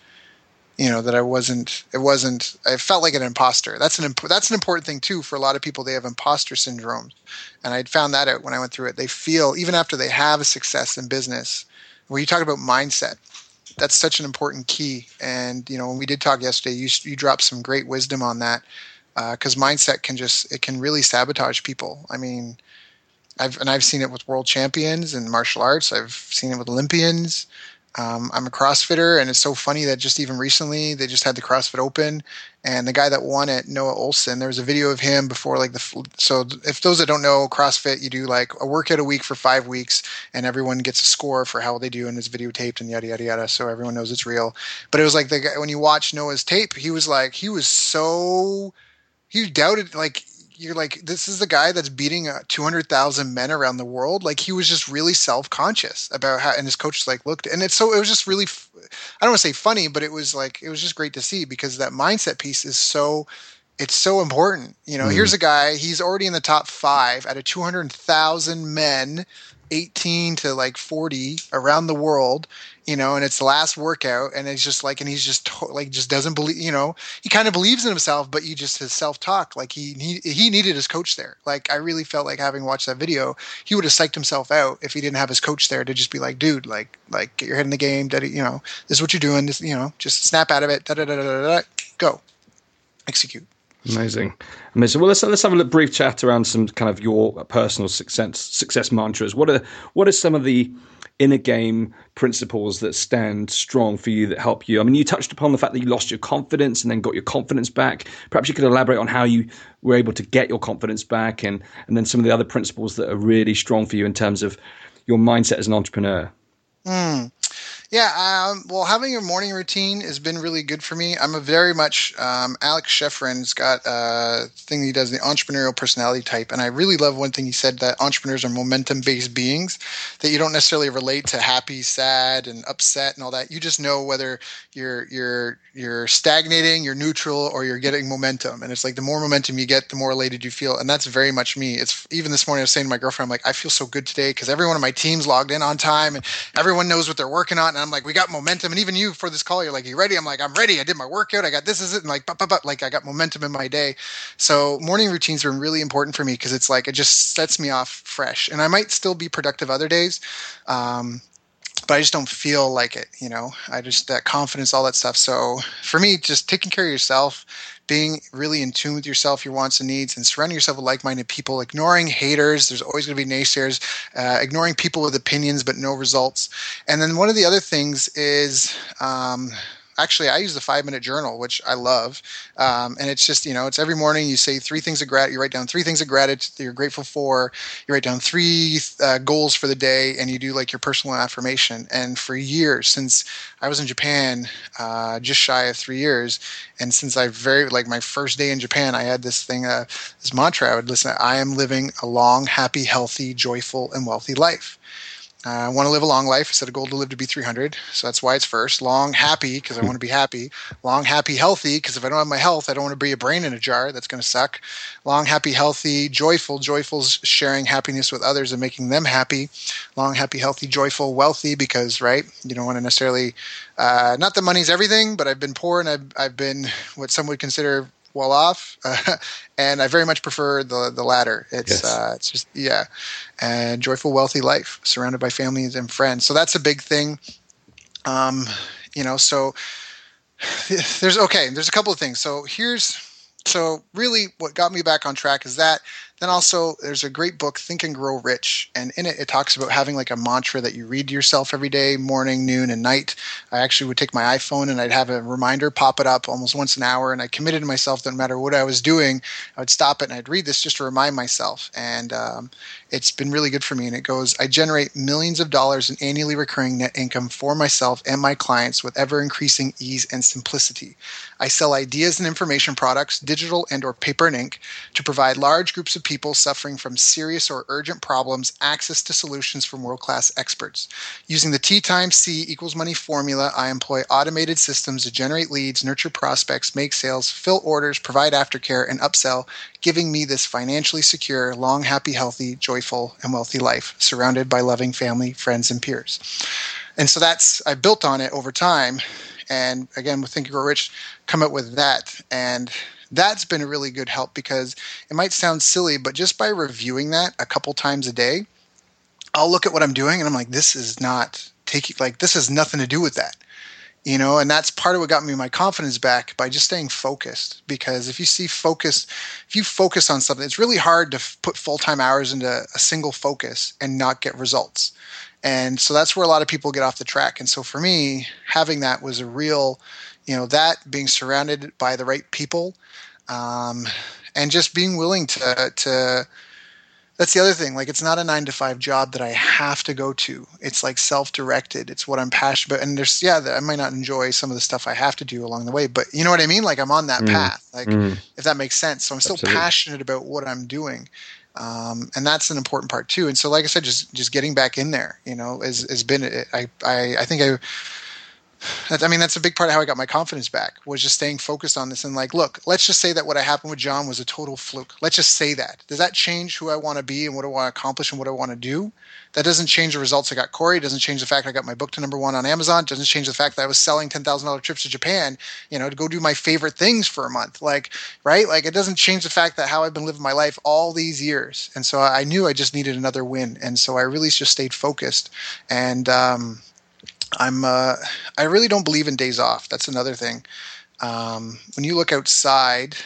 you know, that I wasn't, it wasn't. I felt like an imposter. That's an imp- that's an important thing too for a lot of people. They have imposter syndrome, and I found that out when I went through it. They feel even after they have a success in business. When you talk about mindset, that's such an important key. And you know, when we did talk yesterday, you you dropped some great wisdom on that because uh, mindset can just it can really sabotage people. I mean, I've and I've seen it with world champions in martial arts. I've seen it with Olympians. Um, I'm a CrossFitter, and it's so funny that just even recently they just had the CrossFit Open, and the guy that won it, Noah Ohlsen, there was a video of him before like the. So if those that don't know CrossFit, you do like a workout a week for five weeks, and everyone gets a score for how they do, and it's videotaped and yada yada yada, so everyone knows it's real. But it was like the guy when you watch Noah's tape, he was like he was so he doubted like you're like this is the guy that's beating uh, 200,000 men around the world. Like he was just really self-conscious about how and his coach like looked and it's so it was just really I don't want to say funny but it was like it was just great to see because that mindset piece is so it's so important. You know mm. here's a guy he's already in the top 5 out of 200,000 men 18 to like 40 around the world you know, and it's the last workout, and it's just like, and he's just like, just doesn't believe, you know, he kind of believes in himself, but you just his self talk, like he, he he needed his coach there. Like I really felt like having watched that video, he would have psyched himself out if he didn't have his coach there to just be like, dude, like like get your head in the game, daddy, you know, this is what you're doing, this, you know, just snap out of it, da da da da da, go, execute. Amazing, amazing. Well, let's let's have a brief chat around some kind of your personal success success mantras. What are what are some of the inner game principles that stand strong for you that help you? I mean, you touched upon the fact that you lost your confidence and then got your confidence back. Perhaps you could elaborate on how you were able to get your confidence back and, and then some of the other principles that are really strong for you in terms of your mindset as an entrepreneur. Mm. Yeah, um, well, having a morning routine has been really good for me. I'm a very much um, Alex Schefren's got a thing he does the entrepreneurial personality type, and I really love one thing he said that entrepreneurs are momentum based beings. That you don't necessarily relate to happy, sad, and upset and all that. You just know whether you're you're you're stagnating, you're neutral, or you're getting momentum. And it's like the more momentum you get, the more elated you feel. And that's very much me. It's even this morning I was saying to my girlfriend, I'm like, I feel so good today because every one of my teams logged in on time and everyone knows what they're working on. And I'm like, we got momentum. And even you for this call, you're like, you ready? I'm like, I'm ready. I did my workout. I got this is it. And like, but, but, but, like I got momentum in my day. So morning routines are really important for me because it's like, it just sets me off fresh. And I might still be productive other days. Um, but I just don't feel like it, you know. I just that confidence, all that stuff. So for me, just taking care of yourself, being really in tune with yourself, your wants and needs, and surrounding yourself with like-minded people. Ignoring haters. There's always going to be naysayers. Uh, ignoring people with opinions but no results. And then one of the other things is um, actually I use the five minute journal, which I love. Um, and it's just, you know, it's every morning you say three things of gratitude, you write down three things of gratitude you're grateful for, you write down three uh, goals for the day, and you do like your personal affirmation. And for years, since I was in Japan, uh, just shy of three years, and since I very, like my first day in Japan, I had this thing, uh, this mantra I would listen I am living a long, happy, healthy, joyful, and wealthy life. I want to live a long life. I set a goal to live to be 300. So that's why it's first. Long, happy, because I want to be happy. Long, happy, healthy, because if I don't have my health, I don't want to be a brain in a jar. That's going to suck. Long, happy, healthy, joyful. Joyful's sharing happiness with others and making them happy. Long, happy, healthy, joyful, wealthy, because, right, you don't want to necessarily, uh, not that money's everything, but I've been poor and I've, I've been what some would consider well off, uh, and I very much prefer the the latter. It's yes. uh, it's just yeah, and joyful, wealthy life, surrounded by families and friends. So that's a big thing. Um, you know, so there's okay. There's a couple of things. So here's so really what got me back on track is that then also, there's a great book, Think and Grow Rich, and in it, it talks about having like a mantra that you read to yourself every day, morning, noon, and night. I actually would take my iPhone and I'd have a reminder pop it up almost once an hour, and I committed to myself that no matter what I was doing, I would stop it and I'd read this just to remind myself. And um, it's been really good for me. And it goes, I generate millions of dollars in annually recurring net income for myself and my clients with ever increasing ease and simplicity. I sell ideas and information products, digital and or paper and ink, to provide large groups of people suffering from serious or urgent problems access to solutions from world class experts. Using the T times C equals money formula, I employ automated systems to generate leads, nurture prospects, make sales, fill orders, provide aftercare, and upsell, giving me this financially secure, long, happy, healthy, joyful, and wealthy life, surrounded by loving family, friends, and peers. And so that's, I built on it over time. And again, with Think and Grow Rich, come up with that. And that's been a really good help because it might sound silly, but just by reviewing that a couple times a day, I'll look at what I'm doing and I'm like, this is not taking, like, this has nothing to do with that. You know, and that's part of what got me my confidence back by just staying focused. Because if you see focus, if you focus on something, it's really hard to f- put full time hours into a single focus and not get results. And so that's where a lot of people get off the track. And so for me, having that was a real, you know, that being surrounded by the right people um, and just being willing to to that's the other thing like it's not a nine to five job that i have to go to. It's like self-directed. It's what i'm passionate about. And there's yeah i might not enjoy some of the stuff i have to do along the way but you know what i mean? Like i'm on that mm. path like mm. if that makes sense. So i'm still Absolutely. passionate about what i'm doing. Um, and that's an important part too. And so like i said just just getting back in there you know has, has been i i, I think i I mean, that's a big part of how I got my confidence back was just staying focused on this and like, look, let's just say that what I happened with John was a total fluke. Let's just say that. Does that change who I want to be and what I want to accomplish and what I want to do? That doesn't change the results I got Corey. It doesn't change the fact I got my book to number one on Amazon. It doesn't change the fact that I was selling ten thousand dollar trips to Japan, you know, to go do my favorite things for a month. Like, right? Like, it doesn't change the fact that how I've been living my life all these years. And so I knew I just needed another win. And so I really just stayed focused. And um, I'm uh, I really don't believe in days off. That's another thing. Um, when you look outside,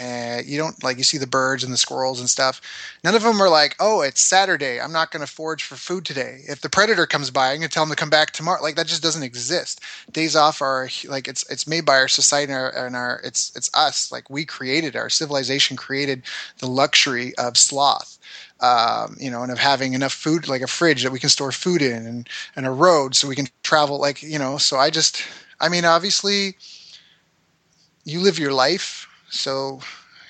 uh, you don't like you see the birds and the squirrels and stuff. None of them are like, oh, it's Saturday. I'm not going to forage for food today. If the predator comes by, I'm going to tell him to come back tomorrow. Like that just doesn't exist. Days off are like it's it's made by our society and our, and our it's it's us. Like we created our civilization created the luxury of sloth um, you know, and of having enough food, like a fridge that we can store food in, and and a road so we can travel. Like you know, so I just, I mean, obviously, you live your life. So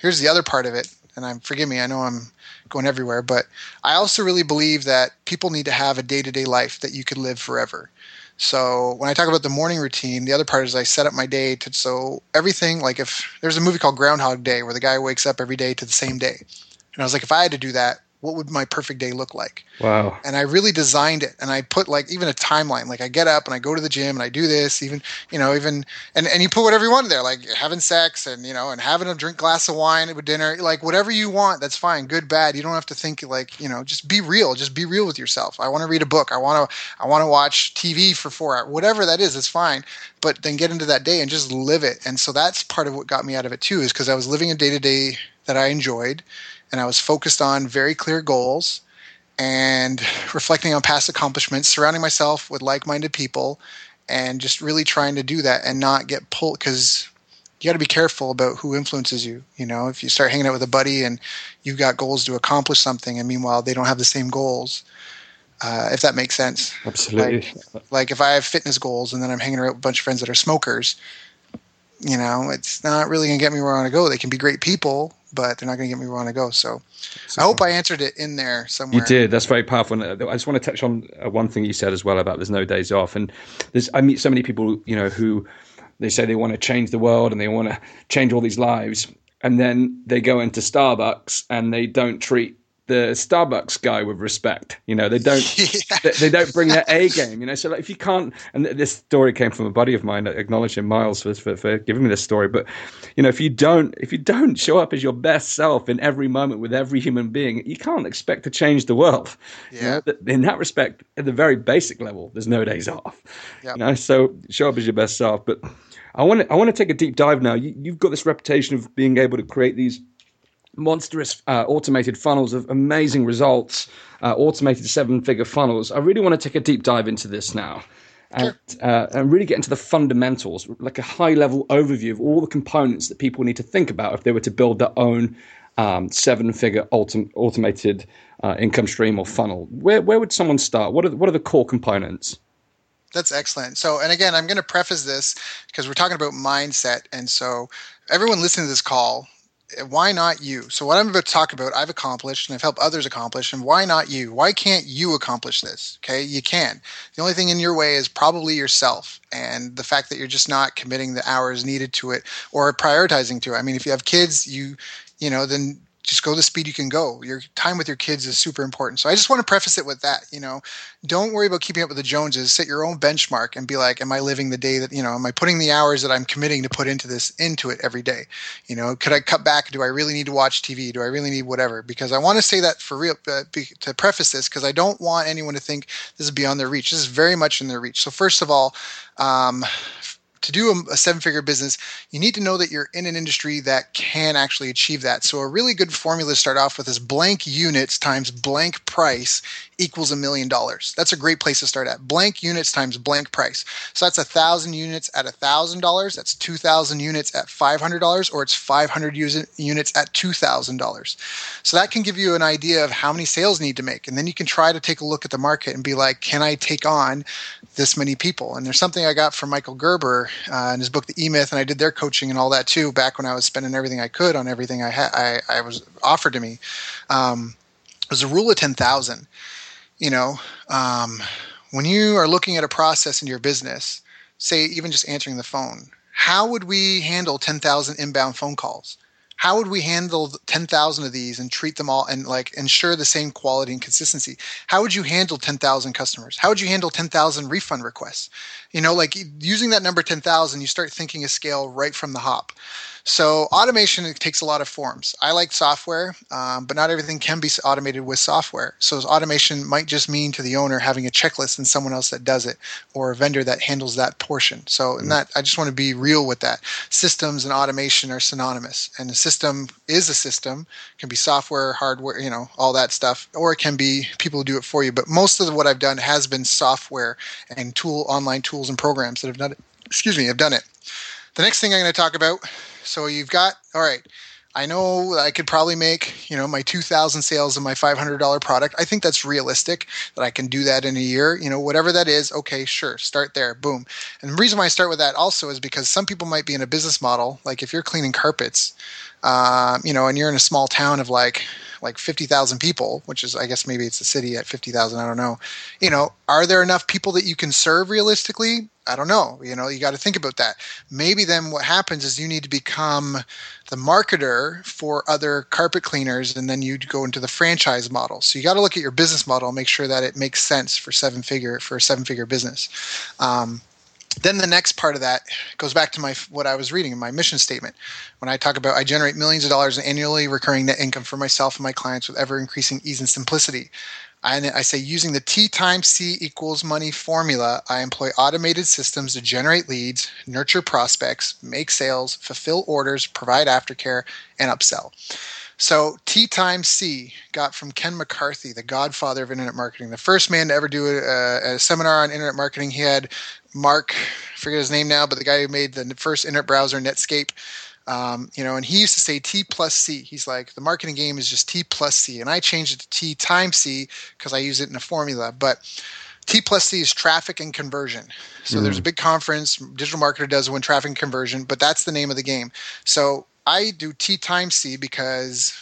here's the other part of it, and I'm forgive me, I know I'm going everywhere, but I also really believe that people need to have a day to day life that you could live forever. So when I talk about the morning routine, the other part is I set up my day to so everything like if there's a movie called Groundhog Day where the guy wakes up every day to the same day. And I was like, if I had to do that, what would my perfect day look like? Wow. And I really designed it and I put like even a timeline. Like I get up and I go to the gym and I do this, even you know, even and, and you put whatever you want in there, like having sex and you know, and having a drink glass of wine with dinner, like whatever you want, that's fine. Good, bad. You don't have to think like, you know, just be real. Just be real with yourself. I want to read a book. I want to I want to watch TV for four hours. Whatever that is, it's fine. But then get into that day and just live it. And so that's part of what got me out of it too, is because I was living a day to day that I enjoyed and I was focused on very clear goals and reflecting on past accomplishments, surrounding myself with like minded people, and just really trying to do that and not get pulled because you got to be careful about who influences you. You know, if you start hanging out with a buddy and you've got goals to accomplish something, and meanwhile they don't have the same goals, uh, if that makes sense. Absolutely. Like, like, if I have fitness goals and then I'm hanging around with a bunch of friends that are smokers, you know, it's not really going to get me where I want to go. They can be great people, but they're not going to get me where I want to go. So I hope I answered it in there somewhere. You did. That's very powerful. And I just want to touch on uh, one thing you said as well about there's no days off. And there's I meet so many people, you know, who they say they want to change the world and they want to change all these lives, and then they go into Starbucks and they don't treat the Starbucks guy with respect. You know, they don't yeah. they, they, don't bring their A game. You know, so like if you can't, and this story came from a buddy of mine, acknowledging Miles for, for, for giving me this story. But you know, if you don't if you don't show up as your best self in every moment with every human being, you can't expect to change the world. Yeah. You know, in that respect, at the very basic level, there's no days off. Yep. You know, so show up as your best self. But I want to I want to take a deep dive now. You, you've got this reputation of being able to create these monstrous uh, automated funnels of amazing results, uh, automated seven figure funnels. I really want to take a deep dive into this now. And, uh, and, really get into the fundamentals, like a high level overview of all the components that people need to think about if they were to build their own um, seven figure autom- automated uh, income stream or funnel. Where, where would someone start? What are, the, what are the core components? That's excellent. So, and again, I'm going to preface this because we're talking about mindset. And so, everyone listening to this call, why not you? So what I'm about to talk about, I've accomplished and I've helped others accomplish. And why not you? Why can't you accomplish this? Okay, you can. The only thing in your way is probably yourself and the fact that you're just not committing the hours needed to it or prioritizing to it. I mean, if you have kids, you you know, then just go the speed you can go. Your time with your kids is super important. So I just want to preface it with that. You know, don't worry about keeping up with the Joneses. Set your own benchmark and be like, am I living the day that you know? Am I putting the hours that I'm committing to put into this into it every day? You know, could I cut back? Do I really need to watch TV? Do I really need whatever? Because I want to say that for real uh, be, to preface this because I don't want anyone to think this is beyond their reach. This is very much in their reach. So first of all, um, to do a, a seven figure business, you need to know that you're in an industry that can actually achieve that. So, a really good formula to start off with is blank units times blank price equals a million dollars. That's a great place to start at. Blank units times blank price. So, that's a thousand units at a thousand dollars. That's 2,000 units at $500, or it's 500 units at $2,000. So, that can give you an idea of how many sales need to make. And then you can try to take a look at the market and be like, can I take on this many people? And there's something I got from Michael Gerber uh, in his book, The E Myth, and I did their coaching and all that too. Back when I was spending everything I could on everything I had, I, I was offered to me. Um, it was a rule of ten thousand. You know, um, when you are looking at a process in your business, say even just answering the phone, how would we handle ten thousand inbound phone calls? How would we handle 10,000 of these and treat them all and like ensure the same quality and consistency? How would you handle 10,000 customers? How would you handle 10,000 refund requests? You know, like using that number 10,000, you start thinking a scale right from the hop. So automation takes a lot of forms. I like software, um, but not everything can be automated with software. So automation might just mean to the owner having a checklist and someone else that does it, or a vendor that handles that portion. So mm-hmm. that I just want to be real with that. Systems and automation are synonymous, and a system is a system. It can be software, hardware, you know, all that stuff, or it can be people who do it for you. But most of what I've done has been software and tool online tools and programs that have done it. Excuse me, have done it. The next thing I'm going to talk about so you've got all right. I know I could probably make, you know, my 2000 sales of my $500 product. I think that's realistic that I can do that in a year. You know, whatever that is, okay, sure, start there. Boom. And the reason why I start with that also is because some people might be in a business model, like if you're cleaning carpets, uh, you know, and you're in a small town of like like 50,000 people, which is, I guess maybe it's a city at 50,000. I don't know. You know, are there enough people that you can serve realistically? I don't know. You know, you got to think about that. Maybe then what happens is you need to become the marketer for other carpet cleaners and then you go into the franchise model. So you got to look at your business model and make sure that it makes sense for seven figure for a seven figure business. Um, then the next part of that goes back to my what I was reading in my mission statement when I talk about I generate millions of dollars in annually recurring net income for myself and my clients with ever increasing ease and simplicity. I, I say using the T times C equals money formula, I employ automated systems to generate leads, nurture prospects, make sales, fulfill orders, provide aftercare, and upsell. So T times C got from Ken McCarthy, the godfather of internet marketing, the first man to ever do a, a, seminar on internet marketing. He had Mark, I forget his name now, but the guy who made the first internet browser, Netscape. Um, you know, and he used to say T plus C. He's like, the marketing game is just T plus C. And I changed it to T times C because I use it in a formula. But T plus C is traffic and conversion. So mm there's a big conference, Digital Marketer does win traffic and conversion, but that's the name of the game. So I do T times C because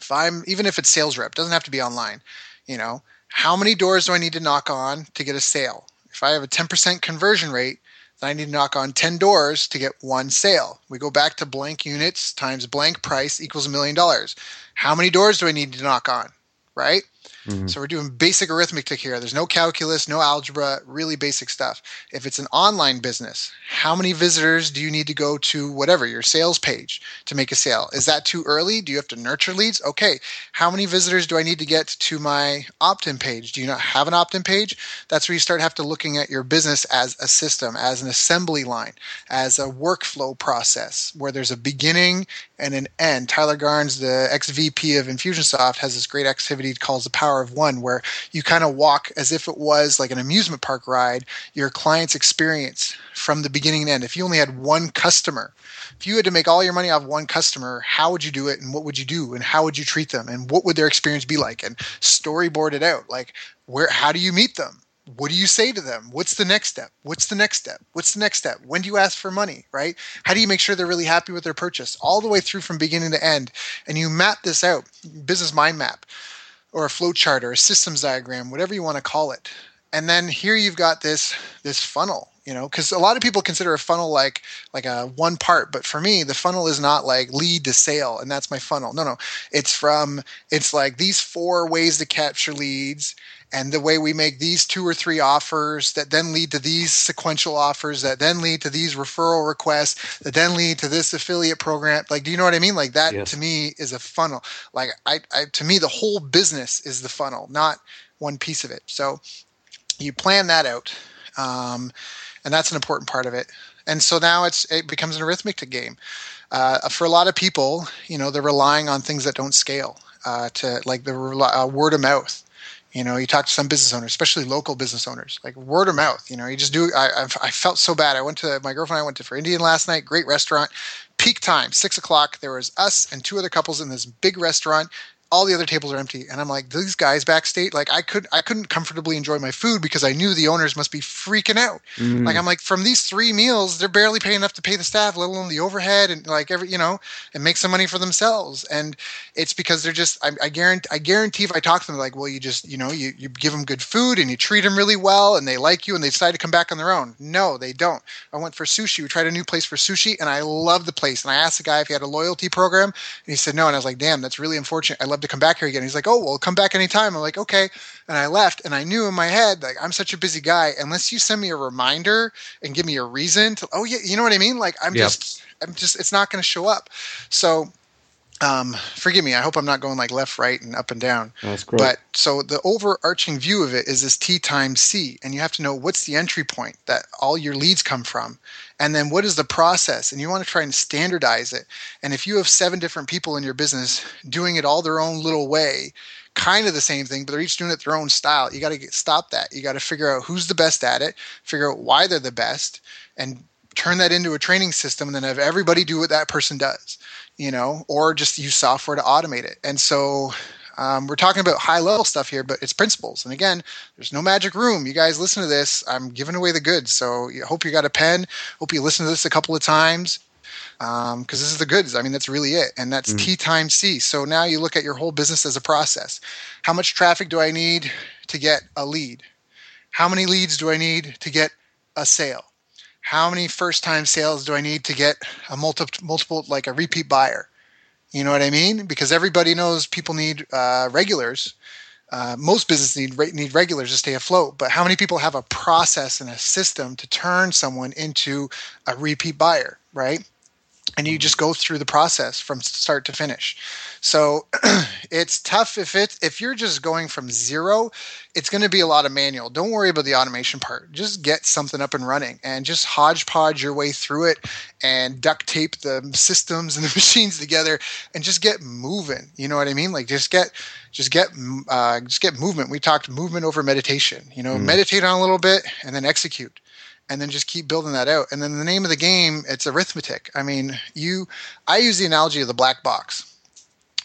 if I'm, even if it's sales rep, doesn't have to be online, you know, how many doors do I need to knock on to get a sale? If I have a 10% conversion rate, then I need to knock on 10 doors to get one sale. We go back to blank units times blank price equals a million dollars. How many doors do I need to knock on? Right? Mm-hmm. So we're doing basic arithmetic here. There's no calculus, no algebra, really basic stuff. If it's an online business, how many visitors do you need to go to whatever your sales page to make a sale? Is that too early? Do you have to nurture leads? Okay. How many visitors do I need to get to my opt-in page? Do you not have an opt-in page? That's where you start have to looking at your business as a system, as an assembly line, as a workflow process where there's a beginning and an end. Tyler Garns, the ex-VP of Infusionsoft, has this great activity called the Power Power of One, where you kind of walk as if it was like an amusement park ride, your client's experience from the beginning and end. If you only had one customer, if you had to make all your money off one customer, how would you do it and what would you do and how would you treat them and what would their experience be like and storyboard it out? Like where how do you meet them? what do you say to them? What's the next step? What's the next step? What's the next step? When do you ask for money, right? How do you make sure they're really happy with their purchase all the way through from beginning to end? And you map this out, business mind map or a flow chart or a systems diagram, whatever you want to call it. And then here you've got this this funnel you know because a lot of people consider a funnel like like a one part but for me the funnel is not like lead to sale and that's my funnel. No no. It's from it's like these four ways to capture leads and the way we make these two or three offers that then lead to these sequential offers that then lead to these referral requests that then lead to this affiliate program. Like do you know what i mean? Like that yes. to me is a funnel. Like I, I to me the whole business is the funnel not one piece of it. So you plan that out. Um, and that's an important part of it. And so now it's it becomes an arithmetic game. Uh, for a lot of people, you know, they're relying on things that don't scale uh, to like the uh, word of mouth. You know, you talk to some business owners, especially local business owners, like word of mouth. You know, you just do. I, I felt so bad. I went to my girlfriend. and I went to for Indian last night. Great restaurant peak time, six o'clock. There was us and two other couples in this big restaurant all the other tables are empty. And i'm like these guys backstage like i could i couldn't comfortably enjoy my food because i knew the owners must be freaking out. Mm. like i'm like from these three meals they're barely paying enough to pay the staff let alone the overhead and like every you know and make some money for themselves. And it's because they're just i, I guarantee i guarantee if i talk to them like well you just you know you, you give them good food and you treat them really well and they like you and they decide to come back on their own. No they don't. I went for sushi. We tried a new place for sushi and i love the place. And i asked the guy if he had a loyalty program and he said no. And i was like damn that's really unfortunate. I love to come back here again. He's like, oh, well, come back anytime. I'm like, okay. And I left and I knew in my head, like, I'm such a busy guy. Unless you send me a reminder and give me a reason to, oh, yeah, you know what I mean? Like, I'm yep. just, I'm just, it's not going to show up. So, um, forgive me. I hope I'm not going like left, right, and up and down. That's great. But so the overarching view of it is this T times C, and you have to know what's the entry point that all your leads come from, and then what is the process, and you want to try and standardize it. And if you have seven different people in your business doing it all their own little way, kind of the same thing, but they're each doing it their own style. You got to stop that. You got to figure out who's the best at it, figure out why they're the best, and turn that into a training system, and then have everybody do what that person does you know, or just use software to automate it. And so um, we're talking about high level stuff here, but it's principles. And again, there's no magic room. You guys listen to this. I'm giving away the goods. So I hope you got a pen. Hope you listen to this a couple of times because um, this is the goods. I mean, that's really it. And that's mm. T times C. So now you look at your whole business as a process. How much traffic do I need to get a lead? How many leads do I need to get a sale? how many first time sales do I need to get a multiple, multiple like a repeat buyer? You know what I mean? Because everybody knows people need uh, regulars. Uh, most businesses need need regulars to stay afloat, but how many people have a process and a system to turn someone into a repeat buyer, right? And you just go through the process from start to finish. So it's tough if it if you're just going from zero, it's going to be a lot of manual. Don't worry about the automation part. Just get something up and running and just hodgepodge your way through it and duct tape the systems and the machines together and just get moving. You know what I mean? Like just get just get uh, just get movement. We talked movement over meditation. You know, mm. meditate on a little bit and then execute and then just keep building that out. And then the name of the game, it's arithmetic. I mean, you, I use the analogy of the black box.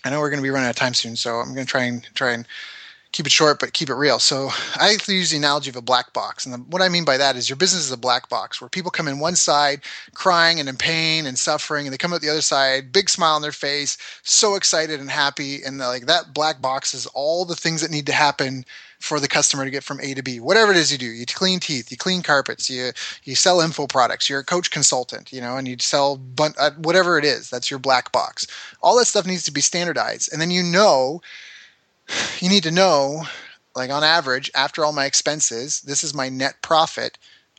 I know we're going to be running out of time soon, so I'm going to try and try and keep it short but keep it real. So I use the analogy of a black box, and the, what I mean by that is your business is a black box where people come in one side crying and in pain and suffering, and they come out the other side, big smile on their face, so excited and happy, and like that black box is all the things that need to happen for the customer to get from A to B. Whatever it is you do, you clean teeth, you clean carpets, you you sell info products, you're a coach consultant, you know, and you sell bun- uh, whatever it is. That's your black box. All that stuff needs to be standardized, and then you know, you need to know, like on average, after all my expenses, this is my net profit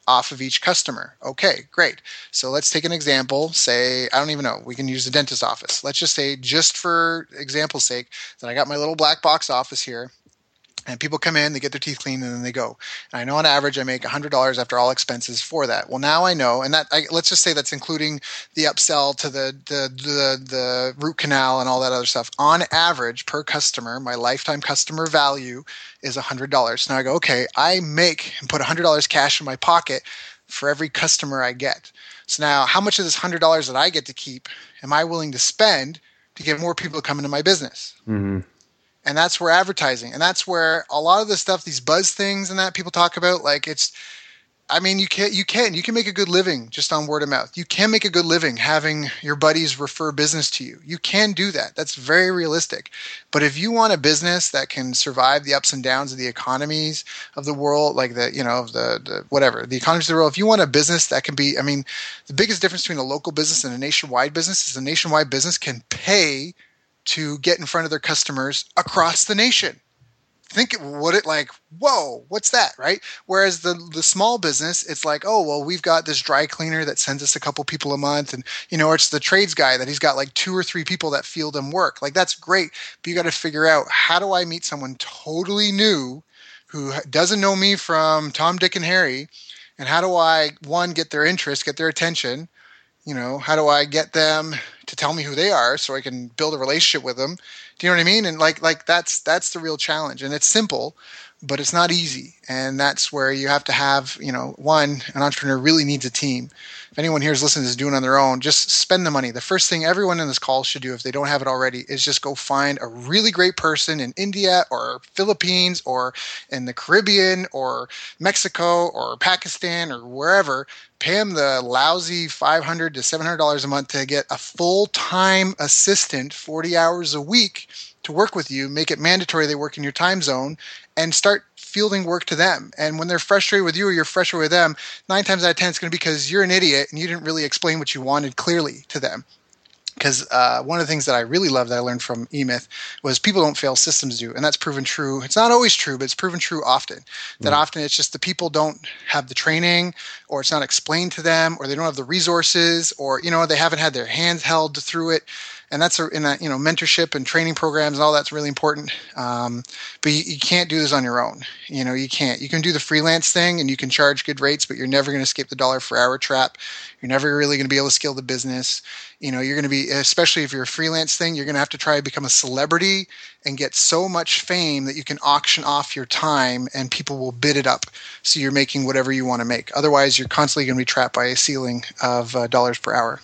off of each customer. Okay, great. So let's take an example. Say, I don't even know, we can use the dentist office. Let's just say, just for example's sake, that I got my little black box office here and people come in, they get their teeth cleaned, and then they go. And I know on average I make $100 after all expenses for that. Well, now I know, and that I, let's just say that's including the upsell to the, the the the root canal and all that other stuff. On average, per customer, my lifetime customer value is $100. So now I go, okay, I make and put $100 cash in my pocket for every customer I get. So now, how much of this $100 that I get to keep am I willing to spend to get more people to come into my business? Mm-hmm and that's where advertising and that's where a lot of the stuff these buzz things and that people talk about like it's I mean, you can you can you can make a good living just on word of mouth. You can make a good living having your buddies refer business to you. You can do that. That's very realistic. But if you want a business that can survive the ups and downs of the economies of the world, like the you know of the, the whatever the economies of the world, if you want a business that can be, I mean, the biggest difference between a local business and a nationwide business is a nationwide business can pay to get in front of their customers across the nation. Think what it like whoa what's that right? Whereas the the small business it's like oh well we've got this dry cleaner that sends us a couple people a month and you know it's the trades guy that he's got like two or three people that field him work. Like that's great but you got to figure out how do i meet someone totally new who doesn't know me from tom dick and harry? And how do i one get their interest get their attention you know how do i get them to tell me who they are so i can build a relationship with them do you know what I mean? And like like that's that's the real challenge. And it's simple, but it's not easy. And that's where you have to have, you know, one, an entrepreneur really needs a team. Anyone here is listening is doing on their own, just spend the money. The first thing everyone in this call should do if they don't have it already is just go find a really great person in India or Philippines or in the Caribbean or Mexico or Pakistan or wherever. Pay them the lousy 500 to $700 a month to get a full-time assistant 40 hours a week to work with you, make it mandatory they work in your time zone, and start fielding work to them. And when they're frustrated with you or you're frustrated with them, nine times out of ten, it's going to be because you're an idiot and you didn't really explain what you wanted clearly to them. Because uh, one of the things that I really love that I learned from eMyth was people don't fail, systems do, and that's proven true. It's not always true, but it's proven true often. That mm. often it's just the people don't have the training, or it's not explained to them, or they don't have the resources, or you know they haven't had their hands held through it and that's in that you know mentorship and training programs and all that's really important. Um, but you, you, can't do this on your own. You know, you can't. You can do the freelance thing and you can charge good rates, but you're never going to escape the dollar per hour trap. You're never really going to be able to scale the business. You know, you're going to be, especially if you're a freelance thing, you're going to have to try to become a celebrity and get so much fame that you can auction off your time and people will bid it up. So you're making whatever you want to make. Otherwise, you're constantly going to be trapped by a ceiling of uh, dollars per hour.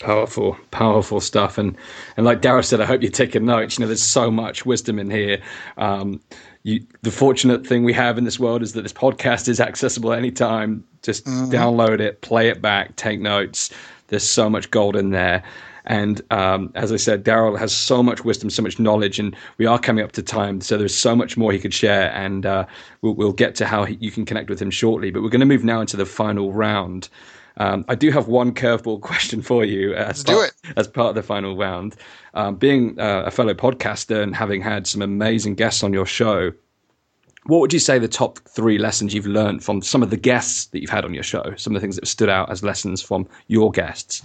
Powerful, powerful stuff, and and like Daryl said, I hope you're taking notes. You know, there's so much wisdom in here. Um, you, the fortunate thing we have in this world is that this podcast is accessible anytime. Just mm-hmm. download it, play it back, take notes. There's so much gold in there. And um, as I said, Daryl has so much wisdom, so much knowledge, and we are coming up to time. So there's so much more he could share, and uh, we'll, we'll, get to how he, you can connect with him shortly. But we're going to move now into the final round. Um, I do have one curveball question for you as, part, as part of the final round. Um, being uh, a fellow podcaster and having had some amazing guests on your show, what would you say the top three lessons you've learned from some of the guests that you've had on your show? Some of the things that stood out as lessons from your guests?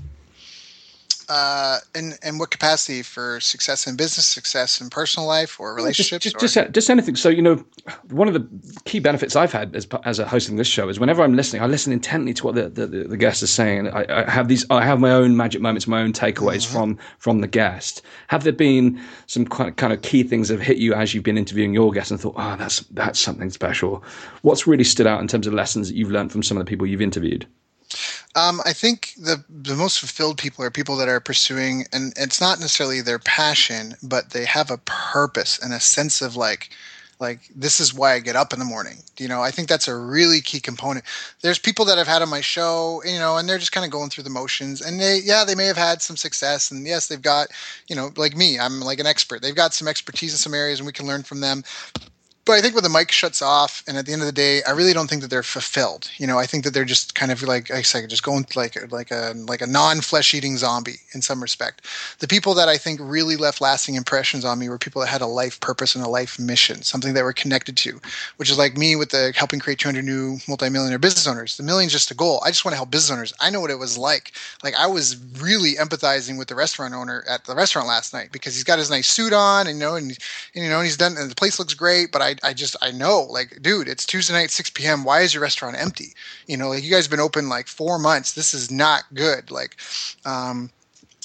Uh, in in what capacity for success in business, success in personal life, or relationships? Just, just, just, just, anything. So you know, one of the key benefits I've had as as a hosting this show is whenever I'm listening, I listen intently to what the the, the guest is saying. I, I, have these, I have my own magic moments, my own takeaways mm-hmm. from from the guest. Have there been some kind of key things that have hit you as you've been interviewing your guests and thought, oh, that's that's something special? What's really stood out in terms of lessons that you've learned from some of the people you've interviewed? Um, I think the the most fulfilled people are people that are pursuing, and it's not necessarily their passion, but they have a purpose and a sense of like, like this is why I get up in the morning. You know, I think that's a really key component. There's people that I've had on my show, you know, and they're just kind of going through the motions, and they, yeah, they may have had some success, and yes, they've got, you know, like me, I'm like an expert. They've got some expertise in some areas, and we can learn from them but I think when the mic shuts off, and at the end of the day, I really don't think that they're fulfilled. You know, I think that they're just kind of like I said, just going like like a like a non flesh eating zombie in some respect. The people that I think really left lasting impressions on me were people that had a life purpose and a life mission, something they were connected to, which is like me with the helping create 200 new multimillionaire business owners. The million's just a goal. I just want to help business owners. I know what it was like. Like I was really empathizing with the restaurant owner at the restaurant last night because he's got his nice suit on, and you know, and, and you know, and he's done, and the place looks great, but I I, I just I know like dude, it's Tuesday night 6 p.m. Why is your restaurant empty? You know, like you guys have been open like four months. This is not good. Like, um,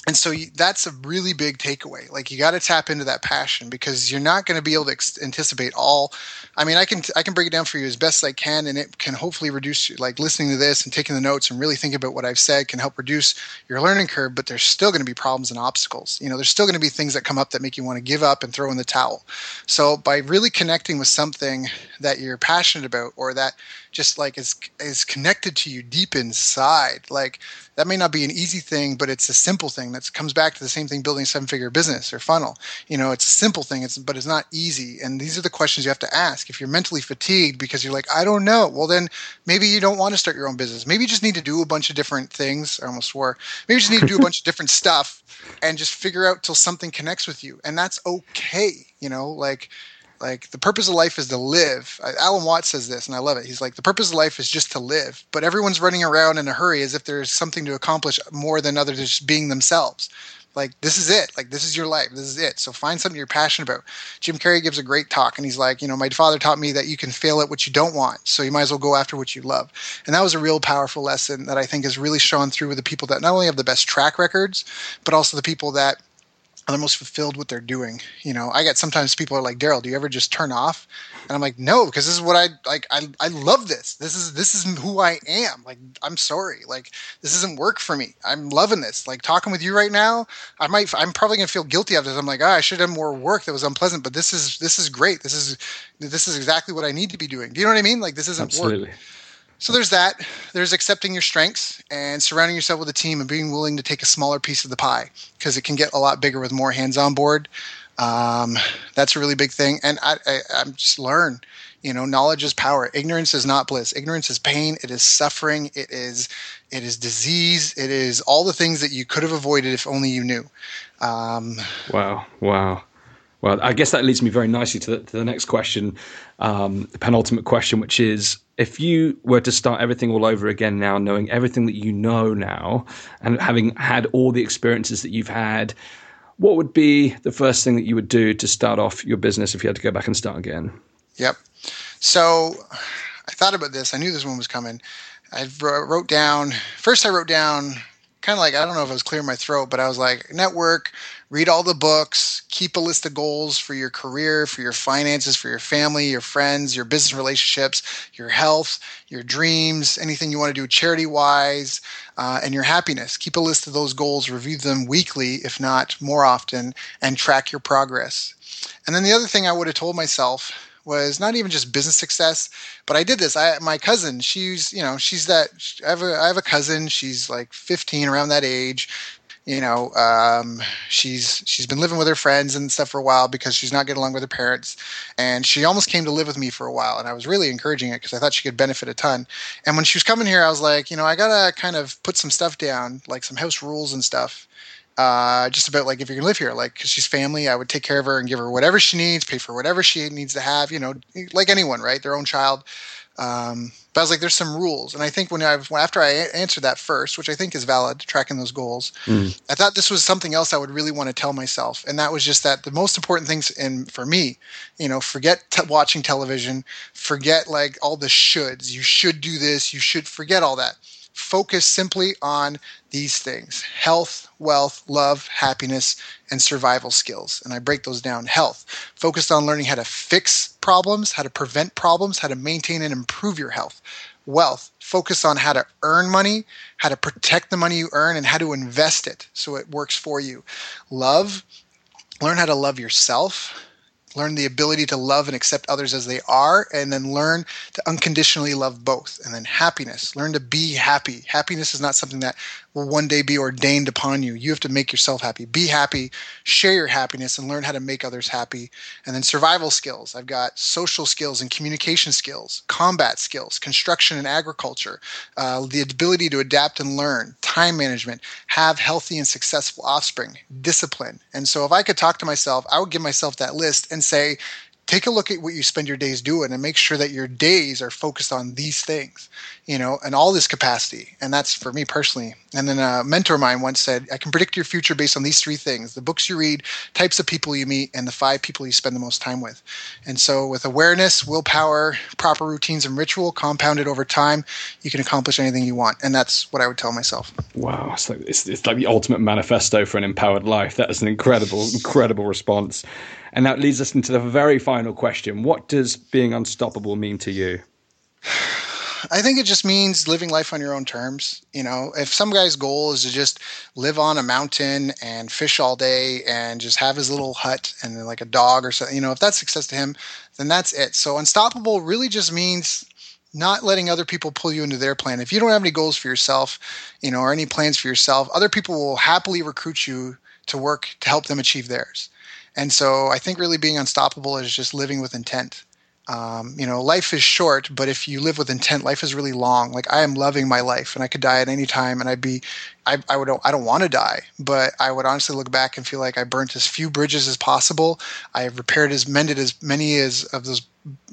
and so you, that's a really big takeaway. Like you got to tap into that passion because you're not going to be able to ex- anticipate all i mean i can i can break it down for you as best i can and it can hopefully reduce like listening to this and taking the notes and really thinking about what i've said can help reduce your learning curve but there's still going to be problems and obstacles. You know there's still going to be things that come up that make you want to give up and throw in the towel. So by really connecting with something that you're passionate about or that just like is is connected to you deep inside. Like that may not be an easy thing but it's a simple thing that comes back to the same thing building a seven figure business or funnel. You know it's a simple thing it's but it's not easy. And these are the questions you have to ask if you're mentally fatigued because you're like i don't know. Well then maybe you don't want to start your own business. Maybe you just need to do a bunch of different things. I almost swore. Maybe you just need to do a bunch of different stuff and just figure out till something connects with you. And that's okay you know? Like like the purpose of life is to live. Alan Watts says this, and I love it. He's like, the purpose of life is just to live, but everyone's running around in a hurry as if there's something to accomplish more than others just being themselves. Like this is it. Like this is your life. This is it. So find something you're passionate about. Jim Carrey gives a great talk, and he's like, you know, my father taught me that you can fail at what you don't want, so you might as well go after what you love. And that was a real powerful lesson that I think has really shown through with the people that not only have the best track records, but also the people that are the most fulfilled what they're doing. You know, I get sometimes people are like, Daryl, do you ever just turn off? And I'm like, no, because this is what I like. I, I love this. This is this is who I am. Like, I'm sorry, like this doesn't work for me. I'm loving this. Like talking with you right now, I might. I'm probably gonna feel guilty after this. I'm like, oh, I should have more work that was unpleasant. But this is this is great. This is this is exactly what I need to be doing. Do you know what I mean? Like this isn't Absolutely. work. So there's that. There's accepting your strengths and surrounding yourself with a team and being willing to take a smaller piece of the pie because it can get a lot bigger with more hands on board. Um, that's a really big thing. And I, I, I'm just learn. You know, knowledge is power. Ignorance is not bliss. Ignorance is pain. It is suffering. It is, it is disease. It is all the things that you could have avoided if only you knew. Um, wow! Wow! Well, I guess that leads me very nicely to the, to the next question, um, the penultimate question, which is if you were to start everything all over again now, knowing everything that you know now, and having had all the experiences that you've had, what would be the first thing that you would do to start off your business if you had to go back and start again? Yep. So I thought about this. I knew this one was coming. I wrote down, first, I wrote down kind of like, I don't know if it was clear in my throat, but I was like, network, read all the books, keep a list of goals for your career, for your finances, for your family, your friends, your business relationships, your health, your dreams, anything you want to do charity wise, uh, and your happiness. Keep a list of those goals, review them weekly, if not more often, and track your progress. And then the other thing I would have told myself was not even just business success, but I did this. I my cousin, she's you know she's that I have a I have a cousin. She's like 15, around that age you know um, she's she's been living with her friends and stuff for a while because she's not getting along with her parents and she almost came to live with me for a while and i was really encouraging it because i thought she could benefit a ton and when she was coming here i was like you know i gotta kind of put some stuff down like some house rules and stuff uh, just about like if you're gonna live here, like because she's family, I would take care of her and give her whatever she needs, pay for whatever she needs to have, you know, like anyone, right? Their own child. Um, but I was like, there's some rules, and I think when I after I answered that first, which I think is valid, tracking those goals, mm. I thought this was something else I would really want to tell myself, and that was just that the most important things in for me, you know, forget te- watching television, forget like all the shoulds. You should do this. You should forget all that focus simply on these things health, wealth, love, happiness, and survival skills. And I break those down. Health, focused on learning how to fix problems, how to prevent problems, how to maintain and improve your health. Wealth, focus on how to earn money, how to protect the money you earn, and how to invest it so it works for you. Love, learn how to love yourself learn the ability to love and accept others as they are and then learn to unconditionally love both. And then happiness. Learn to be happy. Happiness is not something that will one day be ordained upon you. You have to make yourself happy. Be happy. Share your happiness and learn how to make others happy. And then survival skills. I've got social skills and communication skills combat skills construction and agriculture uh, the ability to adapt and learn time management have healthy and successful offspring discipline. And so if i could talk to myself i would give myself that list and say, take a look at what you spend your days doing and make sure that your days are focused on these things, you know, and all this capacity. And that's for me personally, And then a mentor of mine once said, I can predict your future based on these three things the books you read, types of people you meet, and the five people you spend the most time with. And so, with awareness, willpower, proper routines, and ritual compounded over time, you can accomplish anything you want. And that's what I would tell myself. Wow. It's like, it's, it's like the ultimate manifesto for an empowered life. That is an incredible, incredible response. And that leads us into the very final question What does being unstoppable mean to you? I think it just means living life on your own terms. You know, if some guy's goal is to just live on a mountain and fish all day and just have his little hut and like a dog or something, you know, if that's success to him, then that's it. So unstoppable really just means not letting other people pull you into their plan. If you don't have any goals for yourself, you know, or any plans for yourself, other people will happily recruit you to work to help them achieve theirs. And so I think really being unstoppable is just living with intent um, you know, life is short, but if you live with intent, life is really long. Like I am loving my life, and I could die at any time, and I'd be, I, I would, I don't want to die, but I would honestly look back and feel like I burnt as few bridges as possible. I have repaired as mended as many as of those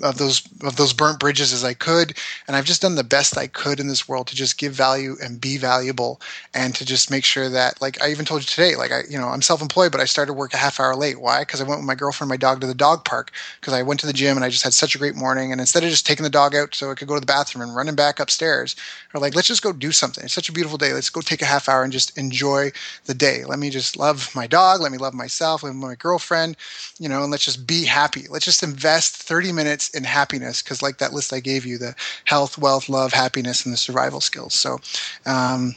of those of those burnt bridges as I could, and I've just done the best I could in this world to just give value and be valuable, and to just make sure that, like I even told you today, like I, you know, I'm self-employed, but I started work a half hour late. Why? Because I went with my girlfriend, my dog, to the dog park because I went to the gym and I just had such a great morning, and instead of just taking the dog out so it could go to the bathroom and running back upstairs, or like let's just go do something. It's such a beautiful day. Let's go take a half hour and just enjoy the day. Let me just love my dog. Let me love myself. Let me love my girlfriend. You know, and let's just be happy. Let's just invest 30 minutes in happiness because, like that list I gave you, the health, wealth, love, happiness, and the survival skills. So, um,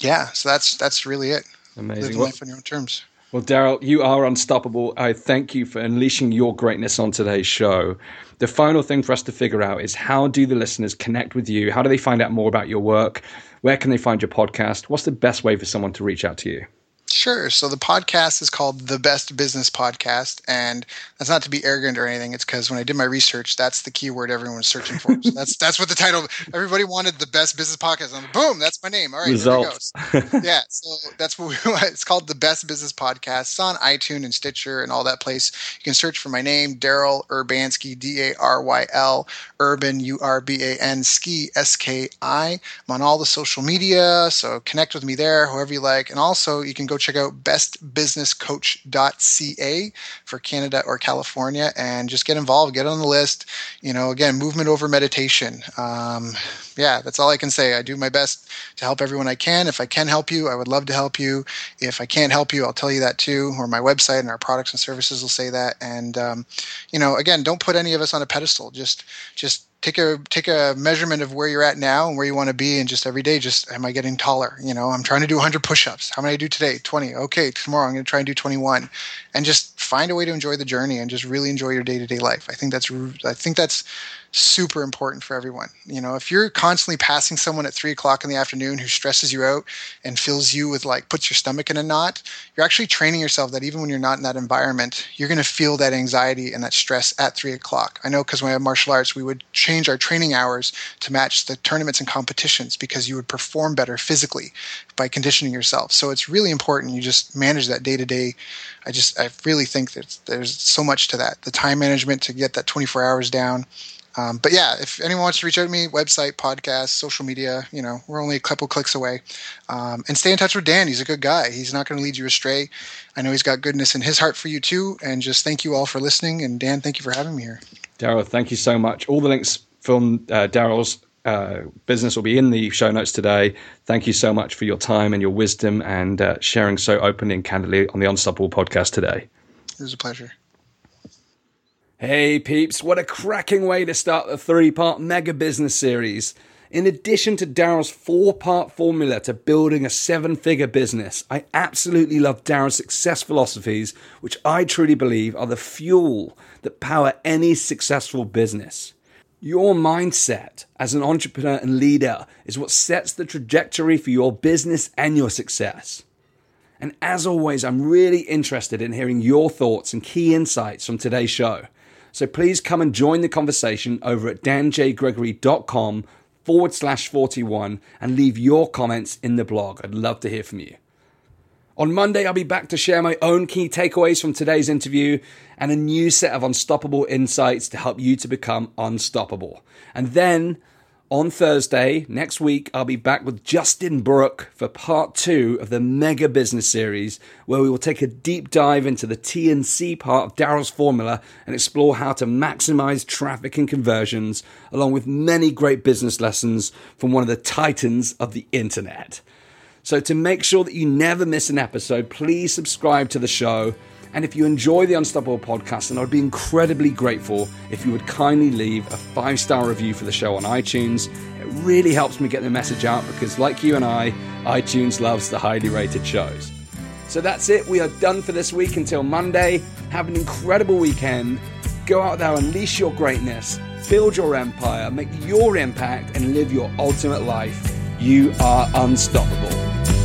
yeah, so that's that's really it. Amazing. Live life on your own terms. Well, Daryl, you are unstoppable. I thank you for unleashing your greatness on today's show. The final thing for us to figure out is how do the listeners connect with you? How do they find out more about your work? Where can they find your podcast? What's the best way for someone to reach out to you? Sure. So the podcast is called The Best Business Podcast. And that's not to be arrogant or anything. It's because when I did my research, that's the keyword everyone was searching for. So that's that's what the title everybody wanted the best business podcast. I'm like, boom, that's my name. All right, Results. yeah. So that's what we it's called the Best Business Podcast. It's on iTunes and Stitcher and all that place. You can search for my name, Daryl Urbanski, D A R Y L, Urban U R B A N Ski S K I. I'm on all the social media, so connect with me there, however you like. And also you can go check out bestbusinesscoach.ca for Canada or California and just get involved, get on the list. You know, again, movement over meditation. Um, yeah, that's all I can say. I do my best to help everyone I can. If I can help you, I would love to help you. If I can't help you, I'll tell you that too. Or my website and our products and services will say that. And um, you know, again, don't put any of us on a pedestal. Just, just take a take a measurement of where you're at now and where you want to be and just every day just am i getting taller? You know i'm trying to do 100 push-ups. How many i do today? 20 okay tomorrow i'm going to try and do 21 and just find a way to enjoy the journey and just really enjoy your day-to-day life. I think that's i think that's super important for everyone. You know, if you're constantly passing someone at three o'clock in the afternoon who stresses you out and fills you with like puts your stomach in a knot, you're actually training yourself that even when you're not in that environment, you're going to feel that anxiety and that stress at three o'clock. I know because when I had martial arts, we would change our training hours to match the tournaments and competitions because you would perform better physically by conditioning yourself. So it's really important you just manage that day to day. I just I really think that there's so much to that. The time management to get that 24 hours down um, but yeah, if anyone wants to reach out to me, website, podcast, social media, you know, we're only a couple clicks away. Um, and stay in touch with Dan. He's a good guy. He's not going to lead you astray. I know he's got goodness in his heart for you too. And just thank you all for listening. And Dan, thank you for having me here. Daryl, thank you so much. All the links from uh, Daryl's uh, business will be in the show notes today. Thank you so much for your time and your wisdom and uh, sharing so openly and candidly on the Unstoppable podcast today. It was a pleasure. Hey peeps, what a cracking way to start the three part mega business series. In addition to Daryl's four part formula to building a seven figure business, I absolutely love Daryl's success philosophies, which I truly believe are the fuel that power any successful business. Your mindset as an entrepreneur and leader is what sets the trajectory for your business and your success. And as always, I'm really interested in hearing your thoughts and key insights from today's show. So please come and join the conversation over at danjgregory.com forward slash 41 and leave your comments in the blog. I'd love to hear from you. On Monday, I'll be back to share my own key takeaways from today's interview and a new set of unstoppable insights to help you to become unstoppable. And then On Thursday, next week, I'll be back with Justin Brooke for part two of the Mega Business Series, where we will take a deep dive into the T and C part of Daryl's formula and explore how to maximize traffic and conversions, along with many great business lessons from one of the titans of the internet. So, to make sure that you never miss an episode, please subscribe to the show and if you enjoy the Unstoppable podcast, then I'd be incredibly grateful if you would kindly leave a five star review for the show on iTunes. It really helps me get the message out because, like you and I, iTunes loves the highly rated shows. So that's it. We are done for this week until Monday. Have an incredible weekend. Go out there, unleash your greatness, build your empire, make your impact, and live your ultimate life. You are unstoppable.